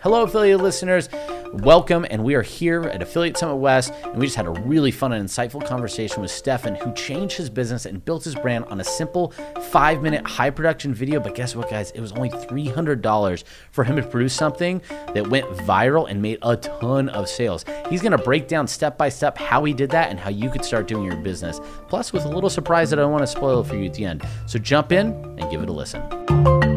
Hello, affiliate listeners. Welcome, and we are here at Affiliate Summit West, and we just had a really fun and insightful conversation with Stefan, who changed his business and built his brand on a simple five minute high production video. But guess what, guys? It was only $300 for him to produce something that went viral and made a ton of sales. He's gonna break down step by step how he did that and how you could start doing your business. Plus, with a little surprise that I don't wanna spoil for you at the end. So jump in and give it a listen.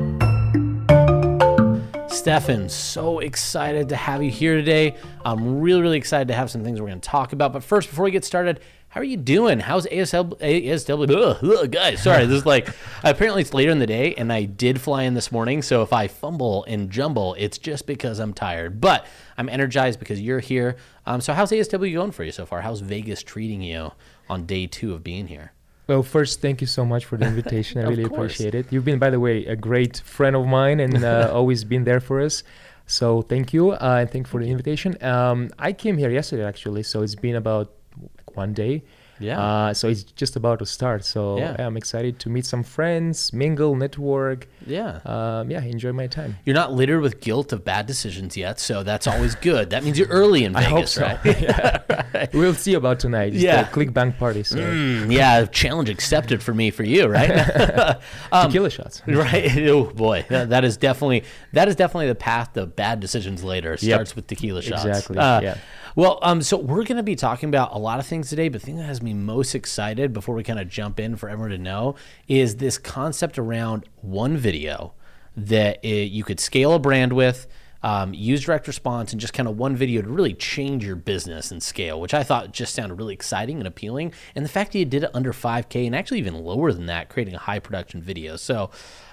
Stefan, so excited to have you here today. I'm really, really excited to have some things we're going to talk about. But first, before we get started, how are you doing? How's ASL, ASW? Ugh, guys, sorry. This is like, apparently it's later in the day, and I did fly in this morning. So if I fumble and jumble, it's just because I'm tired. But I'm energized because you're here. Um, so how's ASW going for you so far? How's Vegas treating you on day two of being here? Well, first, thank you so much for the invitation. I really course. appreciate it. You've been, by the way, a great friend of mine and uh, always been there for us. So thank you, uh, and thank you for the invitation. Um, I came here yesterday, actually, so it's been about like one day. Yeah. Uh, so it's just about to start. So Yeah. I'm excited to meet some friends, mingle, network. Yeah. Um, yeah, enjoy my time. You're not littered with guilt of bad decisions yet, so that's always good. That means you're early in I hope Vegas, so. right? We'll see about tonight. It's Yeah. the ClickBank party. So Mm, yeah, challenge accepted for me for you, right? um, tequila shots. right. Oh boy, that, that is definitely that is definitely the path to bad decisions later. Starts with tequila shots. Exactly, Uh, yeah. Well, um, so we're going to be talking about a lot of things today, but the thing that has me most excited before we kind of jump in for everyone to know is this concept around one video that it, you could scale a brand with. Um, use direct response and just kind of one video to really change your business and scale, which I thought just sounded really exciting and appealing. And the fact that you did it under 5K and actually even lower than that, creating a high production video. So,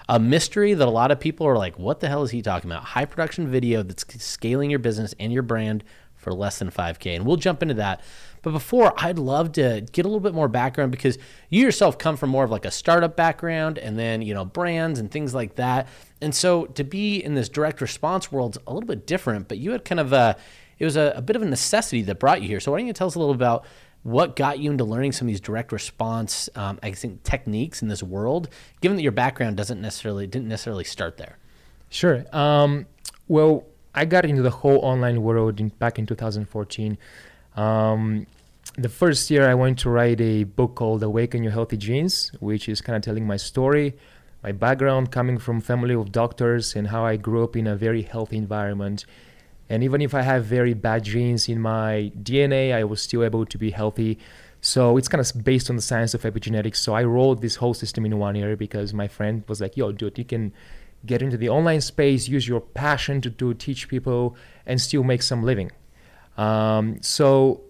a mystery that a lot of people are like, what the hell is he talking about? High production video that's scaling your business and your brand for less than 5K. And we'll jump into that. But before, I'd love to get a little bit more background because you yourself come from more of like a startup background and then, you know, brands and things like that. And so to be in this direct response world's a little bit different, but you had kind of a, it was a, a bit of a necessity that brought you here. So why don't you tell us a little about what got you into learning some of these direct response, um, I think, techniques in this world, given that your background doesn't necessarily, didn't necessarily start there? Sure. Um, well, I got into the whole online world in, back in 2014. Um, the first year, I went to write a book called "Awaken Your Healthy Genes," which is kind of telling my story, my background coming from family of doctors, and how I grew up in a very healthy environment. And even if I have very bad genes in my DNA, I was still able to be healthy. So it's kind of based on the science of epigenetics. So I wrote this whole system in one year because my friend was like, "Yo, dude, you can." Get into the online space, use your passion to, to teach people, and still make some living. Um, so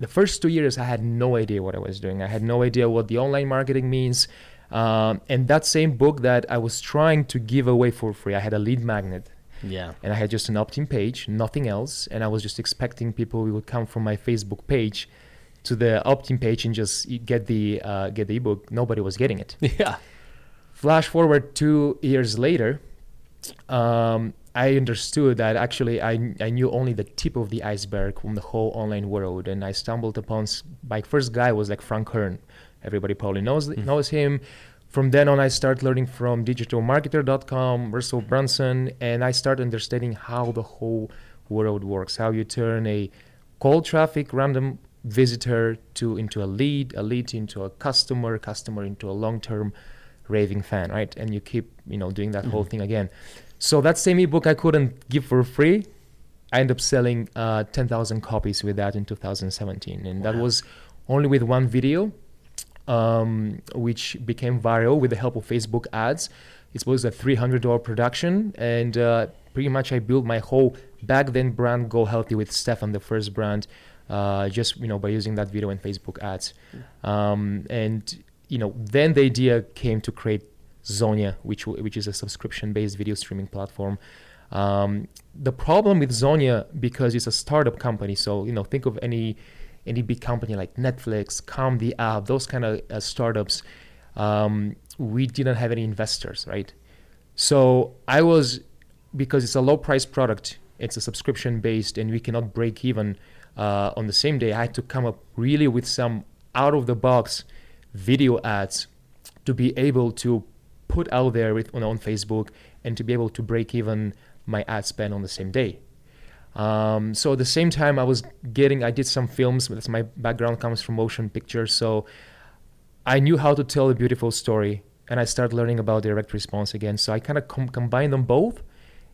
the first two years, I had no idea what I was doing. I had no idea what the online marketing means. Um, and that same book that I was trying to give away for free, I had a lead magnet Yeah. and I had just an opt-in page, nothing else, and I was just expecting people would come from my Facebook page to the opt-in page and just get the uh, get the ebook. Nobody was getting it. Yeah. Flash forward two years later, um, I understood that actually I, I knew only the tip of the iceberg from the whole online world, and I stumbled upon my first guy was like Frank Kern. Everybody probably knows knows him. From then on, I started learning from digitalmarketer.com, Russell Brunson, and I started understanding how the whole world works. How you turn a cold traffic random visitor to into a lead, a lead into a customer, customer into a long-term raving fan, right? And you keep, you know, doing that whole thing again. So that same ebook I couldn't give for free. I ended up selling uh, 10,000 copies with that in 2017, and that was only with one video, um, which became viral with the help of Facebook ads. It was a $300 production, and uh, pretty much I built my whole back then brand Go Healthy with Stefan, the first brand, uh, just you know by using that video and Facebook ads. Um, and you know then the idea came to create Zonia, which which is a subscription-based video streaming platform. Um, the problem with Zonia because it's a startup company, so you know think of any any big company like Netflix, the app, those kind of uh, startups. Um, we didn't have any investors, right? So I was because it's a low price product, it's a subscription based, and we cannot break even uh, on the same day. I had to come up really with some out of the box video ads to be able to put out there with, on, on Facebook and to be able to break even my ad spend on the same day. Um, so at the same time, I was getting, I did some films. That's my background comes from motion pictures, so I knew how to tell a beautiful story, and I started learning about direct response again. So I kind of com- combined them both,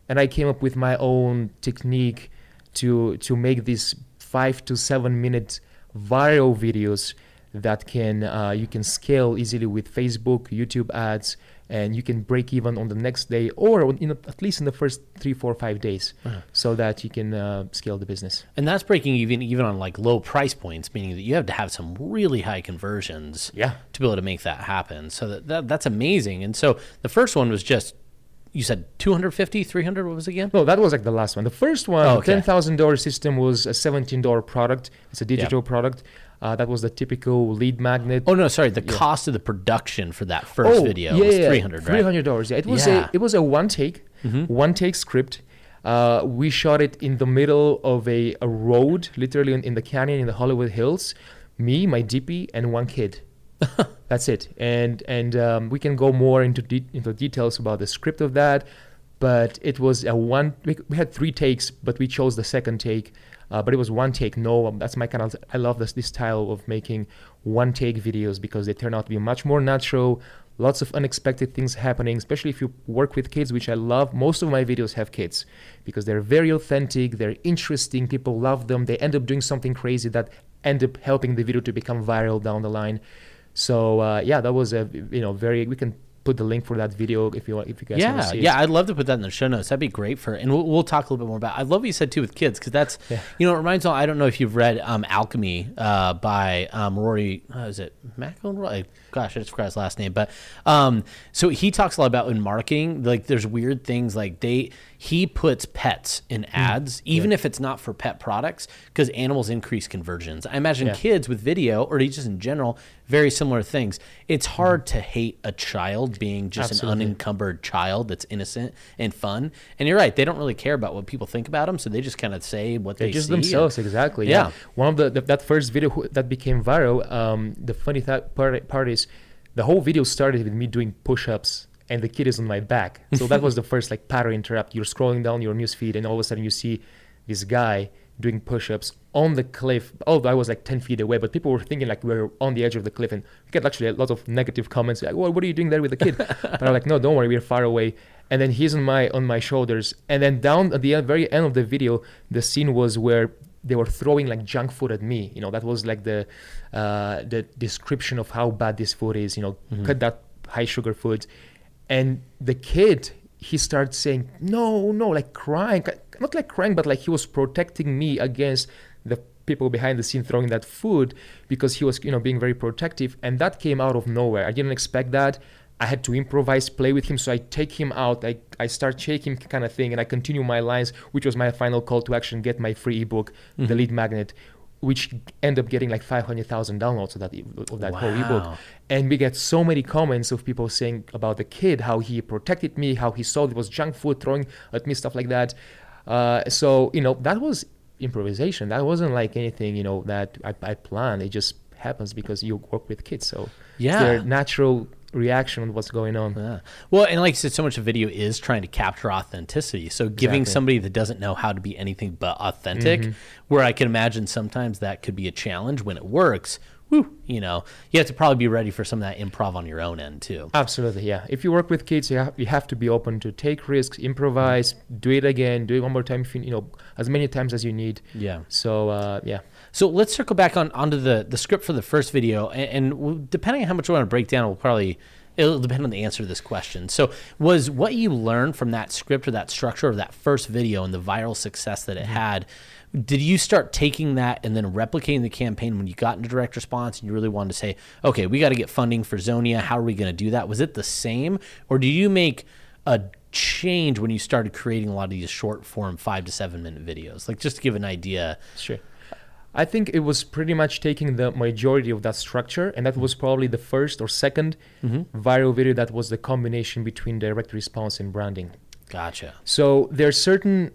and I came up with my own technique to to make these five to seven minute viral videos that can uh, you can scale easily with Facebook, YouTube ads, and you can break even on the next day or know, at least in the first three, four, five days, Uh-huh. so that you can uh, scale the business. And that's breaking even even on like low price points, meaning that you have to have some really high conversions Yeah. to be able to make that happen. So that, that that's amazing. And so the first one was just you said 250, 300 what was it again? No, that was like the last one. The first one, Oh, the okay. ten thousand dollar system was a seventeen dollar product. It's a digital product. Uh, that was the typical lead magnet. Oh no, sorry. The cost of the production for that first video was 300, right? Oh, Three hundred dollars. Yeah, it was Yeah. a it was a one take, Mm-hmm. one take script. Uh, we shot it in the middle of a, a road, literally in, in the canyon in the Hollywood Hills. Me, my DP, and one kid. That's it. And and um, we can go more into de- into details about the script of that. But it was a one. We, we had three takes, but we chose the second take. Uh, but it was one take. No, um, that's my kind of. I love this this style of making one take videos because they turn out to be much more natural. Lots of unexpected things happening, especially if you work with kids, which I love. Most of my videos have kids because they're very authentic, they're interesting, people love them. They end up doing something crazy that end up helping the video to become viral down the line. So uh, yeah, that was a you know very. We can put the link for that video if you want if you guys want Yeah, to see yeah. I'd love to put that in the show notes. That'd be great for, and we'll, we'll talk a little bit more about. I love what you said too with kids because that's, Yeah. you know, it reminds me. I don't know if you've read um, Alchemy uh, by um, Rory. Uh, is it McElroy? Gosh, I just forgot his last name. But um, so he talks a lot about in marketing. Like, there's weird things like they he puts pets in Hmm. ads, even if it's not for pet products, because animals increase conversions. I imagine Yeah. kids with video or just in general, very similar things. It's hard to hate a child being just an unencumbered child that's innocent and fun. And you're right; they don't really care about what people think about them, so they just kind of say what They're they just and- themselves, exactly. Yeah. Yeah. One of the, the that first video that became viral. Um, the funny th- part, part is, the whole video started with me doing push-ups, and the kid is on my back. So that was the first like pattern interrupt. You're scrolling down your news feed, and all of a sudden you see this guy doing push-ups on the cliff. Although I was like 10 feet away, but people were thinking like we are on the edge of the cliff, and we get actually a lot of negative comments like, "Well, what are you doing there with the kid?" but I'm like, "No, don't worry, we're far away." And then he's on my on my shoulders, and then down at the very end of the video, the scene was where they were throwing like junk food at me. You know, that was like the uh, the description of how bad this food is. You know, cut that high sugar food. And the kid, he started saying, "No, no," like crying, not like crying, but like he was protecting me against the people behind the scene throwing that food because he was, you know, being very protective. And that came out of nowhere. I didn't expect that. I had to improvise, play with him. So I take him out. I, I start shaking kind of thing, and I continue my lines, which was my final call to action: get my free ebook, The mm-hmm. Lead Magnet, which end up getting like five hundred thousand downloads of that of that whole ebook. And we get so many comments of people saying about the kid, how he protected me, how he saw it was junk food throwing at me, stuff like that. Uh, so you know that was improvisation. That wasn't like anything you know that I, I planned. It just happens because you work with kids. So Yeah. their natural reaction on what's going on. Yeah. Well, and like you said, so much of video is trying to capture authenticity. So giving Exactly. somebody that doesn't know how to be anything but authentic, mm-hmm. where I can imagine sometimes that could be a challenge when it works. Whew, you know, you have to probably be ready for some of that improv on your own end too. Absolutely, yeah. If you work with kids, you have, you have to be open to take risks, improvise, do it again, do it one more time, if you, you know, as many times as you need. Yeah. So uh, yeah. So let's circle back on onto the the script for the first video, and, and depending on how much we want to break down, we'll probably it'll depend on the answer to this question. So, was what you learned from that script or that structure of that first video and the viral success that it had? Did you start taking that and then replicating the campaign when you got into direct response and you really wanted to say, okay, we got to get funding for Zonia. How are we going to do that? Was it the same, or did you make a change when you started creating a lot of these short form five to seven minute videos? Like just to give an idea. Sure. I think it was pretty much taking the majority of that structure, and that was probably the first or 2nd mm-hmm. viral video that was the combination between direct response and branding. Gotcha. So there are certain,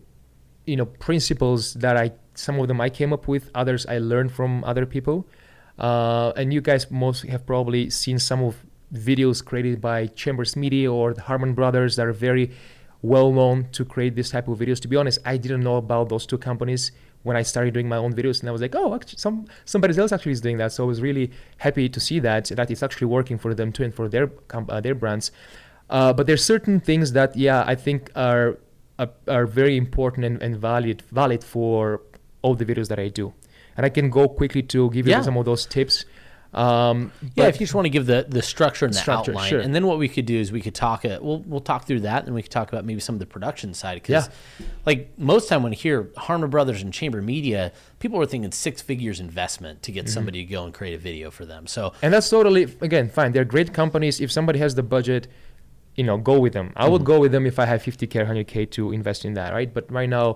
you know, principles that I some of them I came up with, others I learned from other people, uh, and you guys most have probably seen some of videos created by Chambers Media or the Harmon Brothers that are very well known to create this type of videos. To be honest, I didn't know about those two companies when I started doing my own videos, and I was like, oh, actually, some somebody else actually is doing that. So I was really happy to see that that it's actually working for them too and for their uh, their brands. Uh, but there's certain things that yeah I think are are, are very important and, and valid valid for all the videos that I do. And I can go quickly to give you Yeah. some of those tips. Um, Yeah, if you just want to give the the structure and the Structure, outline, sure. and then what we could do is we could talk. Uh, we'll we'll talk through that, and we could talk about maybe some of the production side. Because, like most time when you hear Harmon Brothers and Chamber Media, people are thinking six figures investment to get Mm-hmm. somebody to go and create a video for them. So and that's totally again fine. They're great companies. If somebody has the budget, you know, go with them. I would go with them if I have 50k, 100k to invest in that, right? But right now,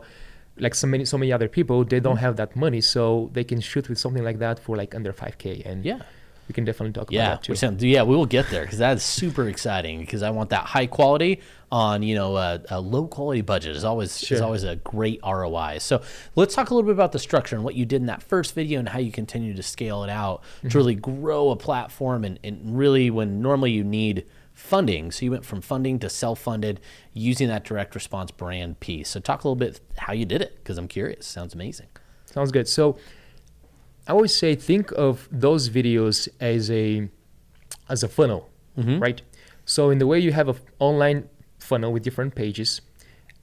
like so many so many other people, they don't have that money, so they can shoot with something like that for like under 5k. And yeah. we can definitely talk Yeah, about that too. sound, yeah, we will get there because that is super exciting. Because I want that high quality on you know a, a low quality budget is always is always a great ROI. So let's talk a little bit about the structure and what you did in that first video and how you continue to scale it out Mm-hmm. to really grow a platform and, and really when normally you need funding. So you went from funding to self funded using that direct response brand piece. So talk a little bit how you did it because I'm curious. Sounds amazing. Sounds good. So I always say think of those videos as a as a funnel, mm-hmm. right? So in the way you have an online funnel with different pages,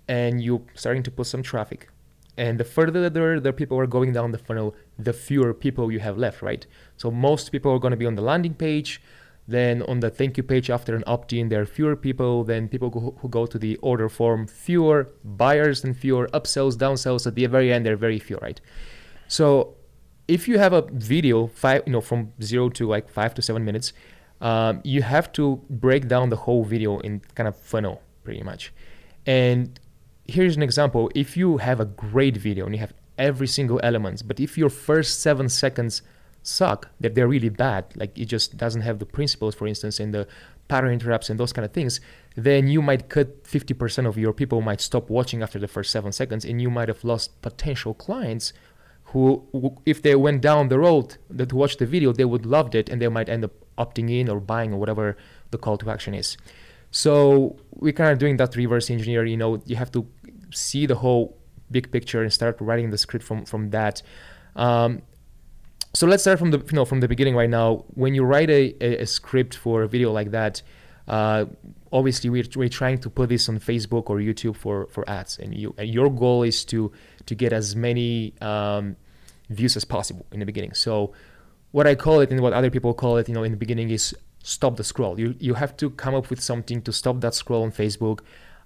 and you're starting to put some traffic, and the further the, the people are going down the funnel, the fewer people you have left, right? So most people are going to be on the landing page. Then on the thank you page after an opt-in, there are fewer people. Then people who, who go to the order form, fewer buyers and fewer upsells, downsells. At the very end, there are very few, right? So if you have a video five, you know, from zero to like five to seven minutes, um, you have to break down the whole video in kind of funnel, pretty much. And here's an example: if you have a great video and you have every single element, but if your first seven seconds suck, that they're really bad, like it just doesn't have the principles, for instance, and the pattern interrupts and those kind of things, then you might cut 50% of your people might stop watching after the first seven seconds, and you might have lost potential clients who, if they went down the road that to watch the video, they would loved it and they might end up opting in or buying or whatever the call to action is. So we're kind of doing that reverse engineer. You know, you have to see the whole big picture and start writing the script from from that. Um, so let's start from the you know from the beginning right now. When you write a, a, a script for a video like that, uh, obviously we're, we're trying to put this on Facebook or YouTube for for ads, and you and your goal is to to get as many um, views as possible in the beginning. So what I call it and what other people call it, you know, in the beginning is stop the scroll. You you have to come up with something to stop that scroll on Facebook.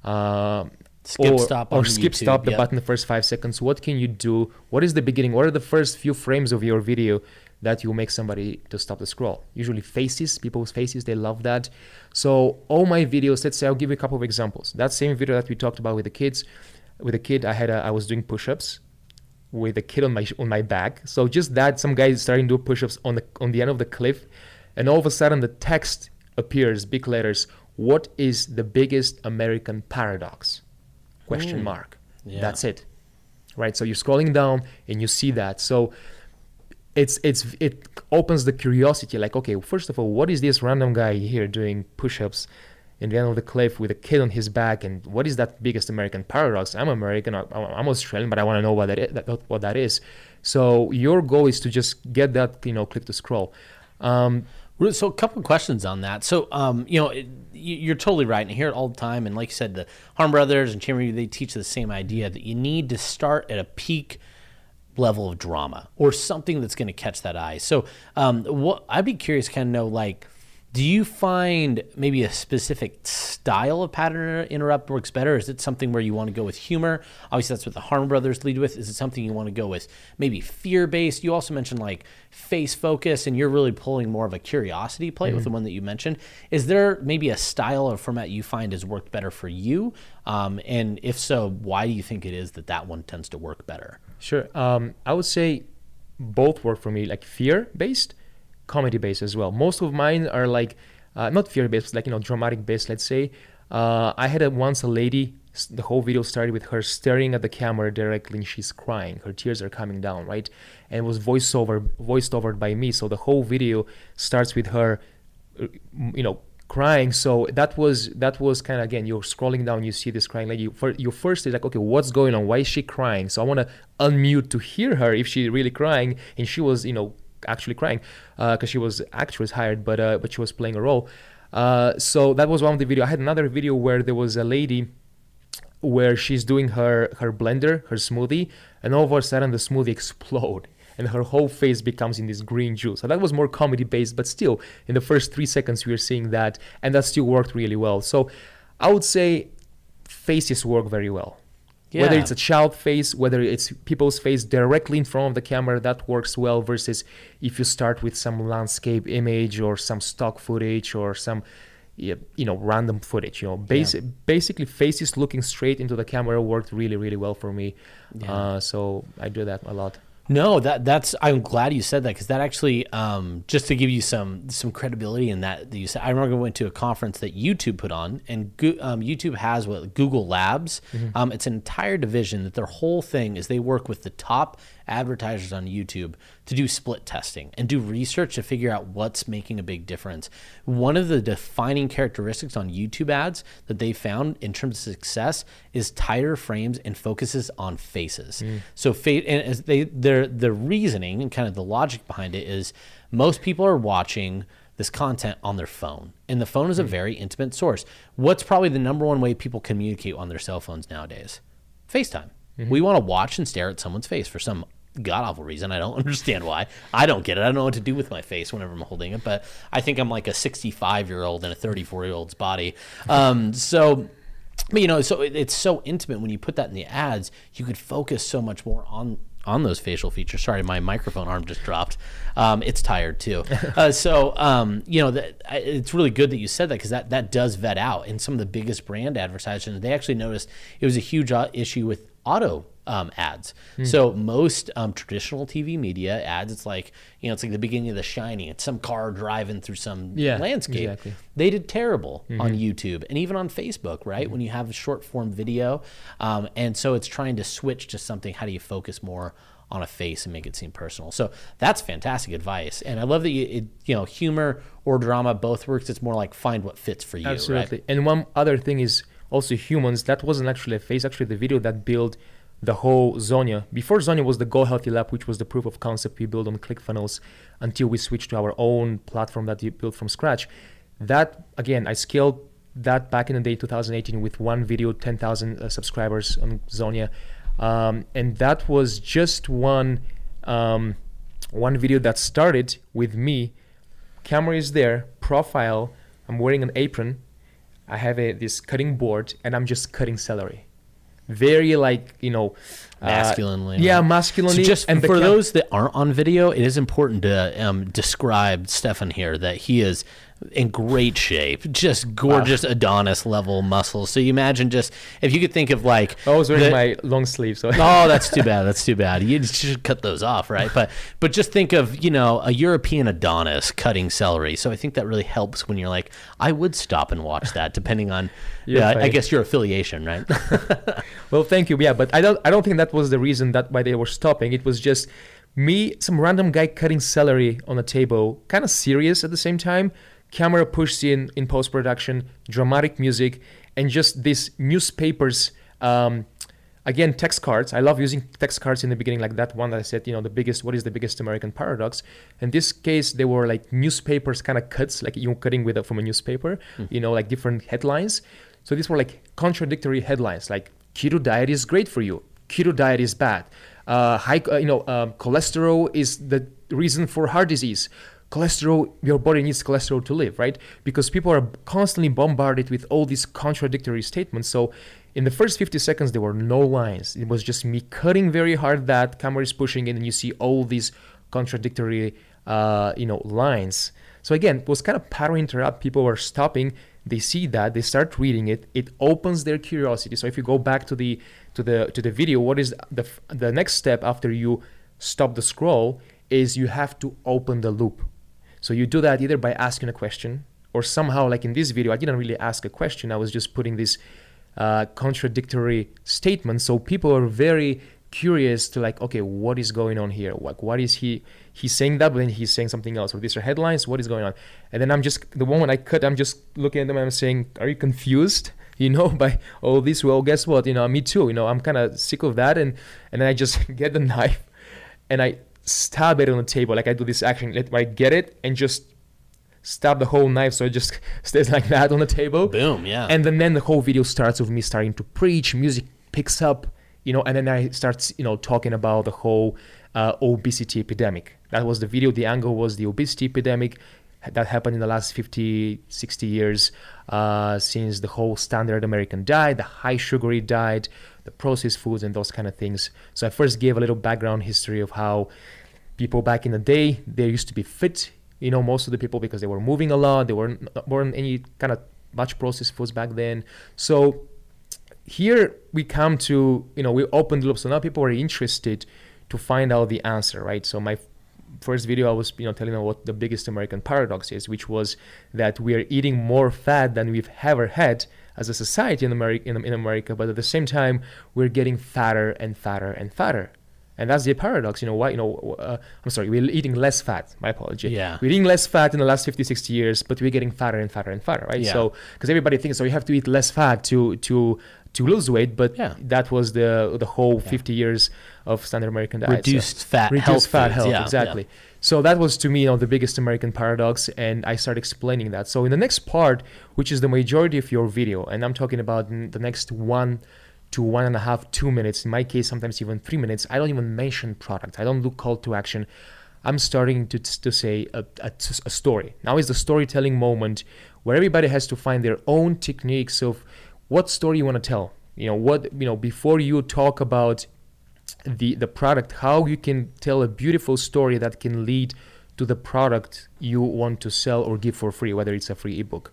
Um Skip or, stop or skip YouTube, stop the yep. button the first five seconds. What can you do? What is the beginning? What are the first few frames of your video that you make somebody to stop the scroll? Usually faces, people's faces, they love that. So all my videos, let's say I'll give you a couple of examples. That same video that we talked about with the kids, with a kid, I had a, I was doing push-ups with a kid on my on my back. So just that, some guy is starting to do push-ups on the on the end of the cliff, and all of a sudden the text appears, big letters. What is the biggest American paradox? Question Mm. mark. Yeah. That's it, right? So you're scrolling down and you see that. So it's it's it opens the curiosity. Like, okay, first of all, what is this random guy here doing push-ups? In the end of the cliff with a kid on his back, and what is that biggest American paradox? I'm American, I'm Australian, but I want to know what that is. What that is. So your goal is to just get that, you know, click to scroll. Um, So a couple of questions on that. So, um, you know, it, you're totally right, and I hear it all the time. And like you said, the Harm Brothers and Chamber, they teach the same idea that you need to start at a peak level of drama or something that's going to catch that eye. So, um, what I'd be curious, to kind of know, like, do you find maybe a specific style of pattern interrupt works better? Is it something where you want to go with humor? Obviously, that's what the Harm Brothers lead with. Is it something you want to go with maybe fear based? You also mentioned like face focus, and you're really pulling more of a curiosity play with the one that you mentioned. Is there maybe a style or format you find has worked better for you? Um, and if so, why do you think it is that that one tends to work better? Sure. Um, I would say both work for me, like fear based, comedy based as well. Most of mine are like uh, not fear based, like you know dramatic based. Let's say uh, I had a, once a lady. The whole video started with her staring at the camera directly, and she's crying. Her tears are coming down, right? And it was voiceover, voiced over by me. So the whole video starts with her, uh, you know, crying so that was that was kind of again you're scrolling down you see this crying lady for your first is like okay what's going on why is she crying so i want to unmute to hear her if she's really crying and she was you know actually crying because uh, she was actress hired but uh, but she was playing a role uh, so that was one of the video i had another video where there was a lady where she's doing her her blender her smoothie and all of a sudden the smoothie explode and her whole face becomes in this green juice. So that was more comedy based, but still, in the first three seconds, we are seeing that, and that still worked really well. So I would say faces work very well. Yeah. Whether it's a child face, whether it's people's face directly in front of the camera, that works well. Versus if you start with some landscape image or some stock footage or some you know random footage you know basic, yeah. basically faces looking straight into the camera worked really really well for me yeah. uh, so i do that a lot no, that that's. I'm glad you said that because that actually, um, just to give you some some credibility in that, that you said. I remember I went to a conference that YouTube put on, and um, YouTube has what Google Labs. Mm-hmm. Um, it's an entire division that their whole thing is they work with the top advertisers on YouTube to do split testing and do research to figure out what's making a big difference. One of the defining characteristics on YouTube ads that they found in terms of success is tighter frames and focuses on faces. Mm. So fa- and as they their the reasoning and kind of the logic behind it is most people are watching this content on their phone. And the phone is a mm. very intimate source. What's probably the number one way people communicate on their cell phones nowadays? FaceTime. Mm-hmm. We want to watch and stare at someone's face for some god awful reason. I don't understand why. I don't get it. I don't know what to do with my face whenever I'm holding it, but I think I'm like a 65 year old in a 34 year old's body. Um, so, but you know, so it, it's so intimate when you put that in the ads, you could focus so much more on on those facial features. Sorry, my microphone arm just dropped. Um, it's tired too. Uh, so um, you know, that, it's really good that you said that because that that does vet out. And some of the biggest brand advertisers, they actually noticed it was a huge uh, issue with auto um, ads. Mm. So most um, traditional TV media ads, it's like you know, it's like the beginning of The Shining. It's some car driving through some yeah, landscape. Exactly. They did terrible mm-hmm. on YouTube and even on Facebook, right? Mm-hmm. When you have a short form video, um, and so it's trying to switch to something. How do you focus more? on a face and make it seem personal. So that's fantastic advice, and I love that you, it, you know humor or drama both works. It's more like find what fits for you. Absolutely. Right? And one other thing is also humans. That wasn't actually a face. Actually, the video that built the whole Zonia. Before Zonia was the Go Healthy Lab, which was the proof of concept we built on ClickFunnels until we switched to our own platform that we built from scratch. That, again, I scaled that back in the day, 2018, with one video, 10,000 uh, subscribers on Zonia. Um, and that was just one, um, one video that started with me. Camera is there, profile. I'm wearing an apron. I have a, this cutting board, and I'm just cutting celery very like you know uh, masculinely. yeah, masculinely. So just and for those that aren't on video, it is important to um, describe Stefan here that he is in great shape, just gorgeous Adonis level muscles. So you imagine just if you could think of like I was wearing the, my long sleeves. so oh, that's too bad. That's too bad. You should cut those off, right? But but just think of you know a European Adonis cutting celery. So I think that really helps when you're like, I would stop and watch that, depending on yeah, I guess your affiliation, right? well, thank you. Yeah, but I don't I don't think that was the reason that why they were stopping. It was just me, some random guy cutting celery on a table, kind of serious at the same time camera pushed in in post production, dramatic music, and just these newspapers. Um, again, text cards. I love using text cards in the beginning, like that one that I said. You know, the biggest. What is the biggest American paradox? In this case, they were like newspapers, kind of cuts, like you cutting with a, from a newspaper. Mm. You know, like different headlines. So these were like contradictory headlines, like keto diet is great for you, keto diet is bad. Uh, high, uh, you know, uh, cholesterol is the reason for heart disease cholesterol, your body needs cholesterol to live, right? Because people are constantly bombarded with all these contradictory statements. So in the first 50 seconds, there were no lines. It was just me cutting very hard that camera is pushing in, and you see all these contradictory, uh, you know, lines. So again, it was kind of pattern interrupt. People were stopping. They see that they start reading it. It opens their curiosity. So if you go back to the to the to the video, what is the the next step after you stop the scroll? Is you have to open the loop so you do that either by asking a question or somehow, like in this video, I didn't really ask a question. I was just putting this uh, contradictory statement. So people are very curious to like, okay, what is going on here? Like, what is he? He's saying that, but then he's saying something else. Or these are headlines. What is going on? And then I'm just the moment I cut, I'm just looking at them and I'm saying, are you confused? You know, by all this. Well, guess what? You know, me too. You know, I'm kind of sick of that, and and then I just get the knife, and I stab it on the table. Like I do this action. Let I get it and just stab the whole knife so it just stays like that on the table. Boom, yeah. And then, then the whole video starts with me starting to preach, music picks up, you know, and then I start, you know, talking about the whole uh, obesity epidemic. That was the video. The angle was the obesity epidemic that happened in the last 50, 60 years uh, since the whole standard American diet, the high sugary diet, the processed foods, and those kind of things. So I first gave a little background history of how people back in the day, they used to be fit you know most of the people because they were moving a lot they weren't weren't any kind of much processed foods back then. So here we come to you know we opened the loop so now people are interested to find out the answer right? So my first video i was you know telling them what the biggest american paradox is which was that we are eating more fat than we've ever had as a society in america in, in america but at the same time we're getting fatter and fatter and fatter and that's the paradox you know why you know uh, i'm sorry we're eating less fat my apology Yeah. we're eating less fat in the last 50 60 years but we're getting fatter and fatter and fatter right Yeah. so because everybody thinks so you have to eat less fat to to to lose weight but Yeah. that was the the whole 50 years of standard american diet so- Reduced fat reduced health fat foods, health yeah, exactly. so that was to me you know the biggest american paradox and i started explaining that. So in the next part which is the majority of your video and i'm talking about the next one to one and a half two minutes in my case sometimes even three minutes i don't even mention product. I don't do call to action. I'm starting to, to say a, a, a story. Now is the storytelling moment where everybody has to find their own techniques of what story you want to tell. You know what you know before you talk about the the product how you can tell a beautiful story that can lead to the product you want to sell or give for free whether it's a free ebook.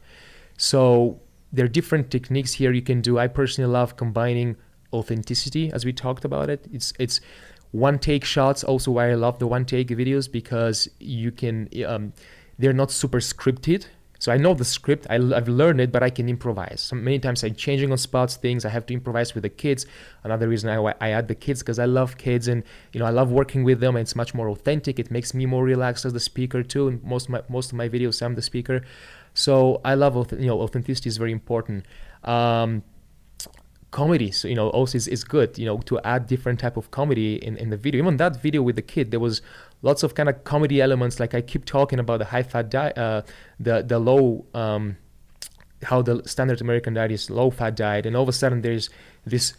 So there are different techniques here you can do. I personally love combining authenticity as we talked about it. It's it's one take shots also why i love the one take videos because you can um, they're not super scripted so I know the script, I, have learned it, but I can improvise. So many times I'm changing on spots things. I have to improvise with the kids. Another reason I, I add the kids because I love kids and you know I love working with them. It's much more authentic. It makes me more relaxed as the speaker too. And most of my most of my videos I'm the speaker, so I love you know authenticity is very important. Um, comedy so you know also is, is good you know to add different type of comedy in, in the video even that video with the kid there was lots of kind of comedy elements like i keep talking about the high fat diet uh, the the low um, how the standard american diet is low fat diet and all of a sudden there's this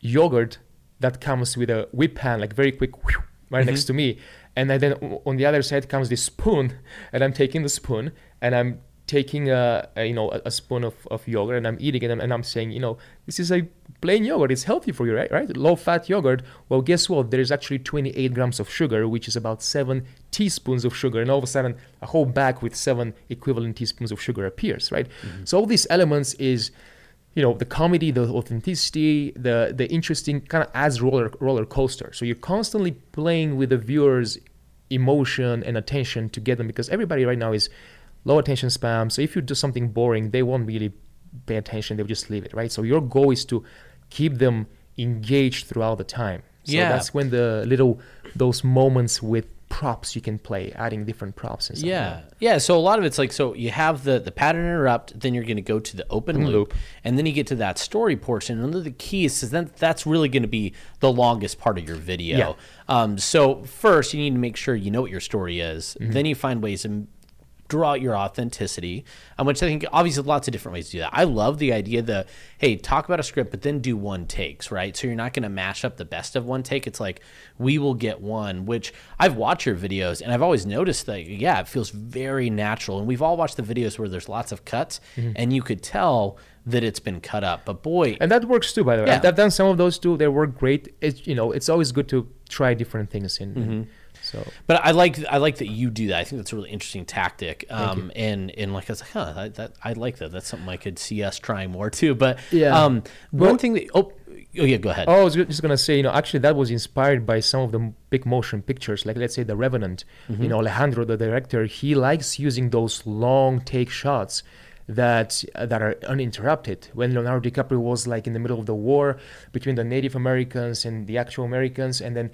yogurt that comes with a whip pan like very quick whew, right Mhm. next to me and then on the other side comes this spoon and i'm taking the spoon and i'm taking a, a you know a, a spoon of, of yogurt and i'm eating it and, and i'm saying you know this is a plain yogurt. It's healthy for you right? Right? Low fat yogurt. Well guess what? There's actually 28 grams of sugar which is about seven teaspoons of sugar. And all of a sudden a whole bag with seven equivalent teaspoons of sugar appears right? Mm-hmm. So all these elements is you know the comedy the authenticity the the interesting kind of as roller roller coaster. So you're constantly playing with the viewers emotion and attention to get them because everybody right now is low attention spam so if you do something boring they won't really pay attention they'll just leave it right so your goal is to keep them engaged throughout the time so Yeah. that's when the little those moments with props you can play adding different props and stuff Yeah. that. Yeah. So a lot of it's like so you have the the pattern interrupt, then you're going to go to the open loop, Loop. and then you get to that story portion. And the key is then that's really going to be the longest part of your video. Yeah. Um, so first you need to make sure you know what your story is. Mm-hmm. Then you find ways to draw out your authenticity, um, which I think obviously lots of different ways to do that. I love the idea that hey, talk about a script, but then do one takes, right? So you're not going to mash up the best of one take. It's like we will get one, which I've watched your videos and I've always noticed that yeah, it feels very natural. And we've all watched the videos where there's lots of cuts, and you could tell that it's been cut up. But boy, and that works too by the way Yeah. I've, I've done some of those too they work great it's you know it's always good to try different things in Mm-hmm. So But I like I like that you do that. I think that's a really interesting tactic. Um, and and like I was like, huh, that, that I like that. That's something I could see us trying more too. But Yeah. um, one thing that oh, oh yeah, go ahead. Oh, I was just gonna say, you know, actually that was inspired by some of the big motion pictures, like let's say The Revenant. Mm-hmm. You know, Alejandro, the director, he likes using those long take shots, that that are uninterrupted. When Leonardo DiCaprio was like in the middle of the war between the Native Americans and the actual Americans, and then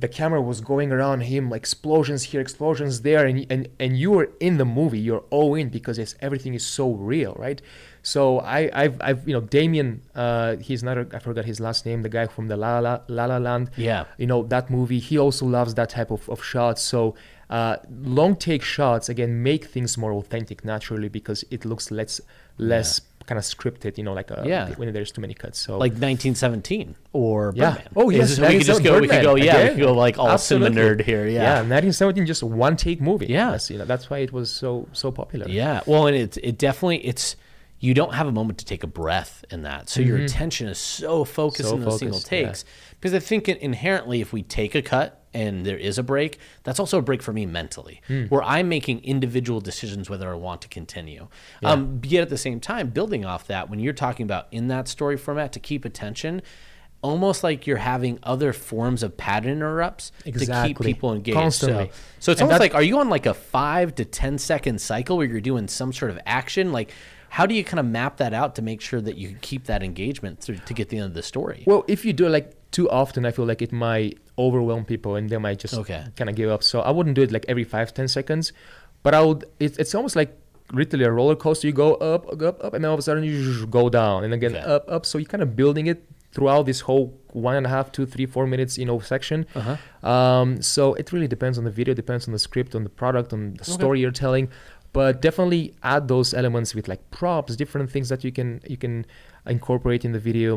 the camera was going around him, explosions here, explosions there, and and and you were in the movie. You're all in because it's everything is so real, right? So I, I've, I've, you know, Damien, uh, he's not, a, I forgot his last name, the guy from the La La La, La Land. Yeah. You know that movie. He also loves that type of, of shots. So uh, long take shots again make things more authentic naturally because it looks less less kind of scripted. You know, like a, Yeah. when there's too many cuts. So Like 1917 or Yeah. Birdman. Oh, yes, we could just go. We could go. Yeah, we could go like all cinema absolutely. nerd here. yeah, Yeah. 1917, just one take movie. Yeah. that's, you know, that's why it was so so popular. Yeah. Well, and it's it definitely it's you don't have a moment to take a breath in that, so your attention is so focused Mm-hmm. So in those single focused, yeah. takes. Because I think inherently, if we take a cut and there is a break, that's also a break for me mentally, Hmm. where I'm making individual decisions whether I want to continue. Um, yet at the same time, building off that, when you're talking about in that story format to keep attention. Almost like you're having other forms of pattern interrupts to keep people engaged. Constantly. So, so it's And almost like, are you on like a five to ten second cycle where you're doing some sort of action? Like, how do you kind of map that out to make sure that you can keep that engagement through to get the end of the story? Well, if you do it like too often, I feel like it might overwhelm people and they might just Okay. kind of give up. So I wouldn't do it like every five, ten seconds, but I would. It, it's almost like literally a roller coaster. You go up, up, up, and then all of a sudden you go down, and again Okay. up, up. So you're kind of building it throughout this whole one and a half, two, three, four minutes, you know, section. Uh-huh. Um, so it really depends on the video, depends on the script, on the product, on the story you're telling. But definitely add those elements with like props, different things that you can you can incorporate in the video.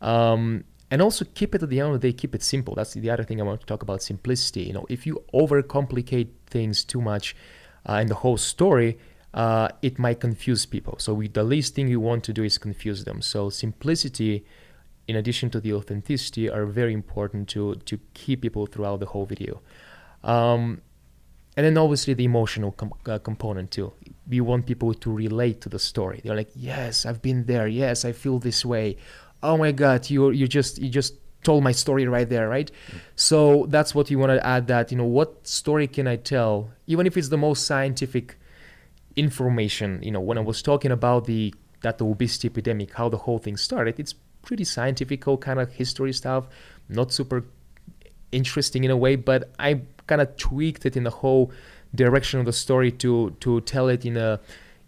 Um, and also keep it at the end of the day, keep it simple. That's the other thing I want to talk about simplicity. You know, if you overcomplicate things too much uh, in the whole story, uh, it might confuse people. So we, the least thing you want to do is confuse them. So simplicity, in addition to the authenticity, are very important to to keep people throughout the whole video. Um, and then obviously the emotional com- uh, component too. We want people to relate to the story. They're like, "Yes, I've been there. Yes, I feel this way. Oh my God, you you just you just told my story right there, right?" So that's what you want to add. That you know, what story can I tell, even if it's the most scientific information. You know, when I was talking about the that the obesity epidemic, how the whole thing started, it's pretty scientific kind of history stuff, not super interesting in a way, but I kind of tweaked it in the whole direction of the story to to tell it in a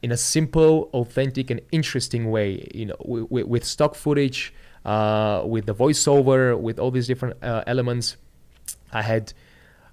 in a simple, authentic, and interesting way. You know, with, with stock footage, uh, with the voiceover, with all these different uh, elements. I had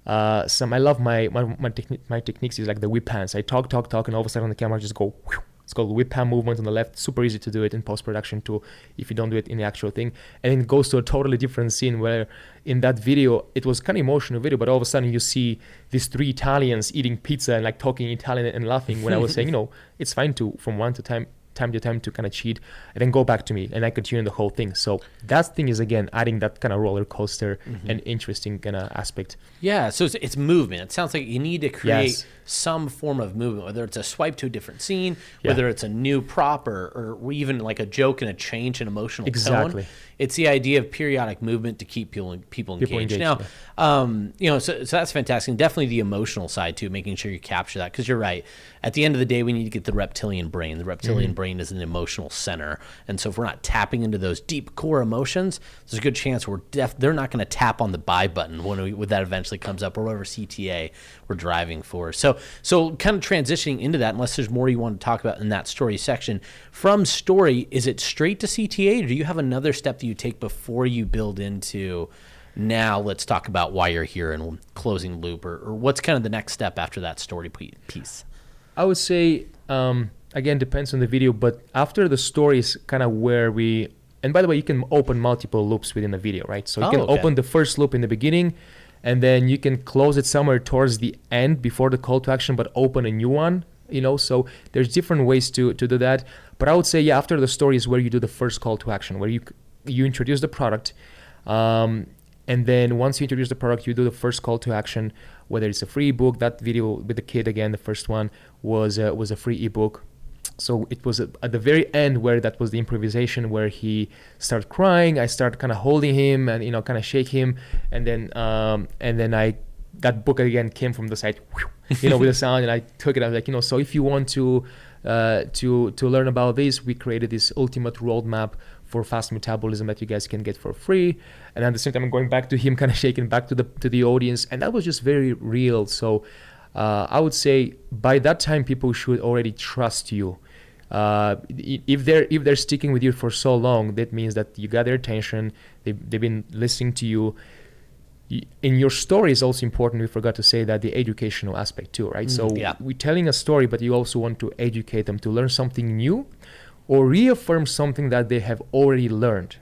uh, some. I love my my my, techni- my techniques is like the whip pans. I talk, talk, talk, and all of a sudden the camera just go. whew. It's called whip pan movement on the left. Super easy to do it in post production too, if you don't do it in the actual thing. And it goes to a totally different scene where in that video it was kind of emotional video, but all of a sudden you see these three Italians eating pizza and like talking Italian and laughing. When I was saying, you know, it's fine to from one to time time to time to kind of cheat and then go back to me and I continue the whole thing. So that thing is again adding that kind of roller coaster and interesting kind of aspect. Yeah, so it's, it's movement. It sounds like you need to create Yes. some form of movement, whether it's a swipe to a different scene, Yeah. whether it's a new prop or, or even like a joke and a change in emotional tone. Exactly. It's the idea of periodic movement to keep people people engaged. People engaged, now, um, you know, so, so that's fantastic. And definitely the emotional side too, making sure you capture that because you're right. At the end of the day, we need to get the reptilian brain. The reptilian Mm-hmm. brain is an emotional center, and so if we're not tapping into those deep core emotions, there's a good chance we're they're not going to tap on the buy button when, we, when that eventually comes up, or whatever CTA we're driving for. So, so kind of transitioning into that, unless there's more you want to talk about in that story section. From story, is it straight to CTA, or do you have another step that you take before you build into? Now let's talk about why you're here and closing loop, or, or what's kind of the next step after that story piece. I would say um, again depends on the video, but after the story is kind of where we. And by the way, you can open multiple loops within the video, right? So you Oh, can okay. open the first loop in the beginning, and then you can close it somewhere towards the end before the call to action, but open a new one. You know, so there's different ways to to do that. But I would say, yeah, after the story is where you do the first call to action, where you you introduce the product, um, and then once you introduce the product, you do the first call to action, whether it's a free ebook. That video with the kid again, the first one was uh, was a free ebook. So it was at the very end where that was the improvisation where he started crying. I started kind of holding him and you know kind of shake him, and then um, and then I that book again came from the side, you know, with the sound, and I took it. I was like, you know, so if you want to uh, to to learn about this, we created this ultimate roadmap for fast metabolism that you guys can get for free. And at the same time, I'm going back to him, kind of shaking back to the to the audience, and that was just very real. So uh, I would say by that time, people should already trust you. Uh, if they're if they're sticking with you for so long, that means that you got their attention. They've, they've been listening to you. In your story is also important. We forgot to say that the educational aspect too, right? Mm, so yeah. we're telling a story, but you also want to educate them to learn something new, or reaffirm something that they have already learned.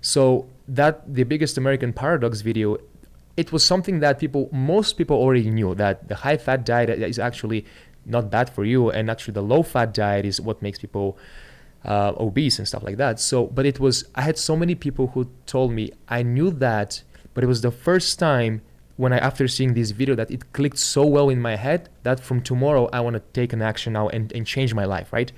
So that the biggest American paradox video, it was something that people, most people already knew that the high fat diet is actually not bad for you, and actually the low fat diet is what makes people uh, obese and stuff like that. So, but it was I had so many people who told me I knew that, but it was the first time when I after seeing this video that it clicked so well in my head that from tomorrow I want to take an action now and, and change my life, right?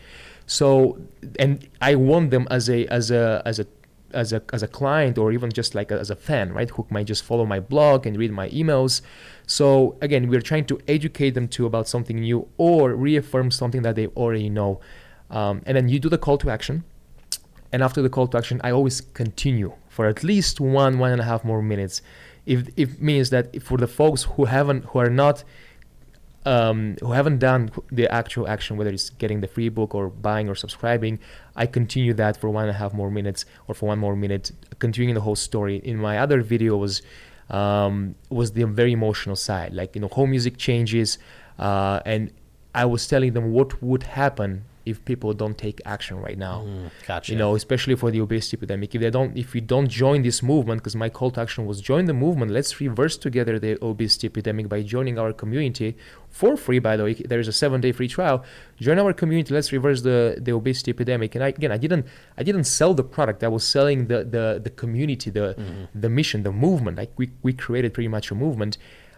So, and I want them as a as a as a as a as a client or even just like a, as a fan, right? Who might just follow my blog and read my emails. So again, we're trying to educate them to about something new or reaffirm something that they already know. Um, and then you do the call to action. And after the call to action, I always continue for at least one one and a half more minutes. If it means that for the folks who haven't who are not um, who haven't done the actual action, whether it's getting the free book or buying or subscribing, I continue that for one and a half more minutes or for one more minute, continuing the whole story. In my other video was um, was the very emotional side, like you know, home music changes, uh, and I was telling them what would happen if people don't take action right now. Mm, gotcha. You know, especially for the obesity epidemic. If they don't, if we don't join this movement, because my call to action was join the movement. Let's reverse together the obesity epidemic by joining our community for free. By the way, there is a seven-day free trial. Join our community. Let's reverse the the obesity epidemic. And I, again, I didn't I didn't sell the product. I was selling the the the community, the Mm-hmm. the mission, the movement. Like we we created pretty much a movement,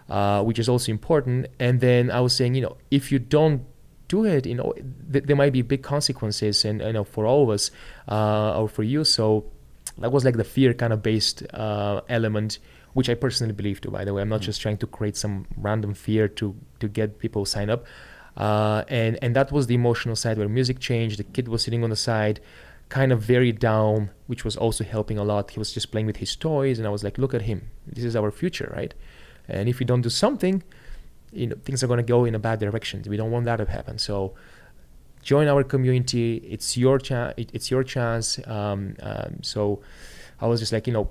uh, which is also important. And then I was saying, you know, if you don't do it, you know, th- there might be big consequences, and you know, for all of us uh, or for you. So that was like the fear kind of based uh, element, which I personally believe to. By the way, I'm not just trying to create some random fear to to get people sign up. Uh, and and that was the emotional side where music changed. The kid was sitting on the side, kind of very down, which was also helping a lot. He was just playing with his toys, and I was like, "Look at him. This is our future, right? And if we don't do something, you know things are going to go in a bad direction. We don't want that to happen. So join our community. It's your chance it's your chance. Um, um, so i was just like you know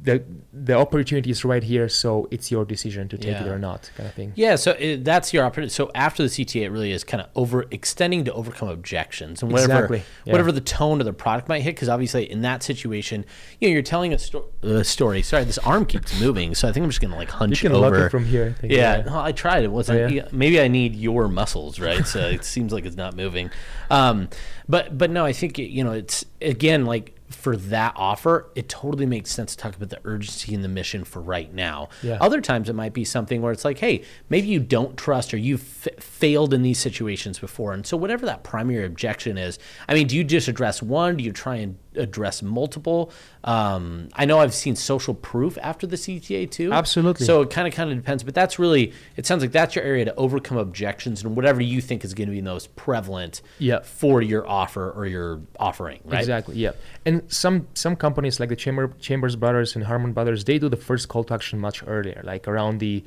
the the opportunity is right here so it's your decision to take it or not kind of thing Yeah, so it, that's your opportunity. So after the CTA, it really is kind of over extending to overcome objections and whatever Exactly, yeah. whatever the tone of the product might hit. Because obviously, in that situation, you know, you're telling a sto- uh, story. Sorry, this arm keeps moving, so I think I'm just gonna like hunch you can over. lock it from here I think, Yeah, no, I tried. It wasn't. Oh, yeah? yeah, Maybe I need your muscles, right? So it seems like it's not moving. Um, but but no, I think you know it's again like for that offer, it totally makes sense to talk about the urgency and the mission for right now. Yeah. Other times it might be something where it's like, hey, maybe you don't trust or you've f- failed in these situations before, and so whatever that primary objection is, I mean, do you just address one? Do you try and address multiple? Um, I know I've seen social proof after the CTA too. Absolutely. So it kind of kind of depends, but that's really it sounds like that's your area to overcome objections and whatever you think is going to be most prevalent Yep. for your offer or your offering, right? Exactly. Yeah. And some some companies like the Chamber Chambers Brothers and Harmon Brothers, they do the first call to action much earlier, like around the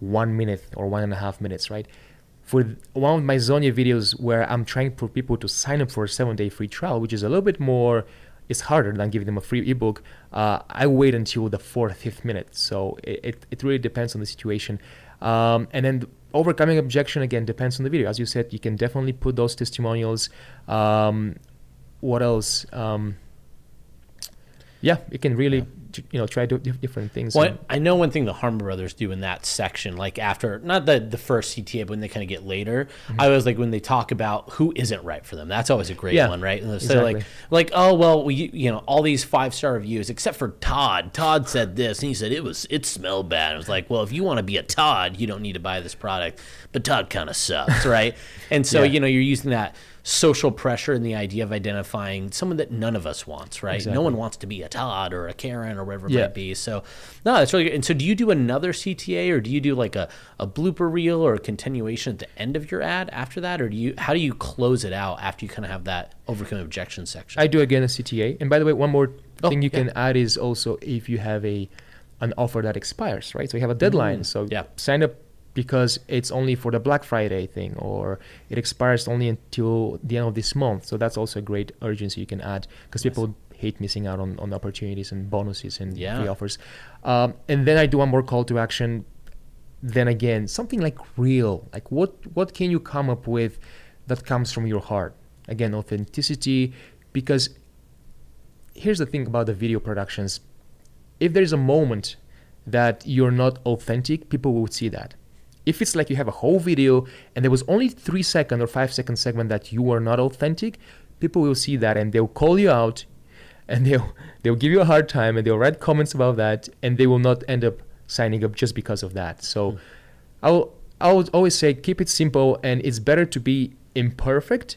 one minute or one and a half minutes, right? For one of my Zonia videos where I'm trying for people to sign up for a seven day free trial, which is a little bit more it's harder than giving them a free ebook. Uh, I wait until the fourth, fifth minute. So it, it, it really depends on the situation. Um, and then overcoming objection again depends on the video. As you said, you can definitely put those testimonials. Um, what else? Um, yeah, it can really, t- you know, try to do different things. Well, and- I know one thing the Harmon brothers do in that section, like after not the the first CTA, but when they kind of get later, mm-hmm. I was like when they talk about who isn't right for them. That's always a great Yeah, one, right? And they'll say like like oh well, we, you know all these five star reviews except for Todd. Todd said this, and he said it was it smelled bad. I was like, well, if you want to be a Todd, you don't need to buy this product. But Todd kind of sucks, right? And so Yeah. you know you're using that social pressure and the idea of identifying someone that none of us wants, right? No one wants to be a Todd or a Karen or whatever it Yeah. might be. So, no, that's really good. And so, do you do another CTA or do you do like a, a blooper reel or a continuation at the end of your ad after that, or do you how do you close it out after you kind of have that overcoming objection section? I do again a CTA. And by the way, one more Oh, thing you yeah. can add is also if you have a an offer that expires, right? So you have a deadline. so Mm, yeah. sign up because it's only for the Black Friday thing, or it expires only until the end of this month. So that's also a great urgency you can add because people hate missing out on, on opportunities and bonuses and Yeah. free offers. Um, and then I do one more call to action. Then again, something like real, like what what can you come up with that comes from your heart? Again, authenticity, because here's the thing about the video productions if there's a moment that you're not authentic people will see that if it's like you have a whole video and there was only three second or five second segment that you are not authentic people will see that and they'll call you out and they'll they'll give you a hard time and they'll write comments about that and they will not end up signing up just because of that. So hmm. i'll i would always say keep it simple and it's better to be imperfect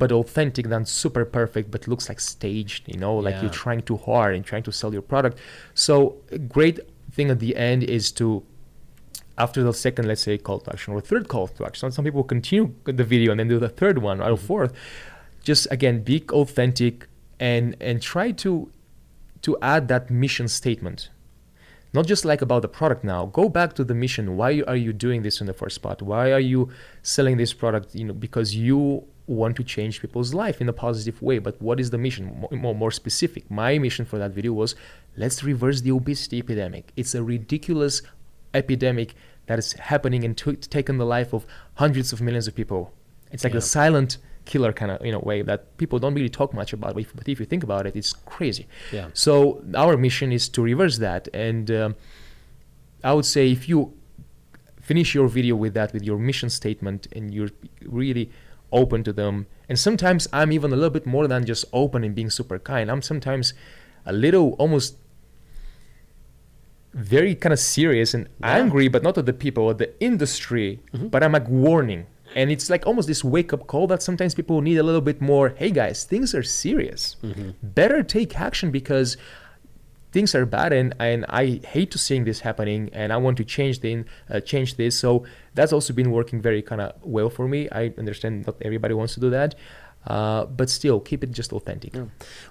but authentic than super perfect but looks like staged you know like Yeah. you're trying too hard and trying to sell your product. So a great thing at the end is to after the second let's say call to action or third call to action some people continue the video and then do the third one or mm-hmm. fourth just again be authentic and and try to to add that mission statement. Not just like about the product now. Go back to the mission. Why are you doing this in the first spot? Why are you selling this product you know because you want to change people's life in a positive way. But what is the mission? More, more, more specific. My mission for that video was let's reverse the obesity epidemic. It's a ridiculous epidemic that is happening and t- taken the life of hundreds of millions of people it's like Yeah. the silent killer kind of you know way that people don't really talk much about but if, but if you think about it it's crazy Yeah. so our mission is to reverse that, and um, I would say if you finish your video with that, with your mission statement, and you're really open to them, and sometimes I'm even a little bit more than just open and being super kind. I'm sometimes a little almost very kind of serious and Yeah. angry, but not at the people, at the industry. But I'm like warning. And it's like almost this wake up call that sometimes people need a little bit more. Hey guys, things are serious. Better take action because things are bad and, and I hate to seeing this happening and I want to change the uh, change this. So that's also been working very kind of well for me. I understand not everybody wants to do that, uh, but still keep it just authentic.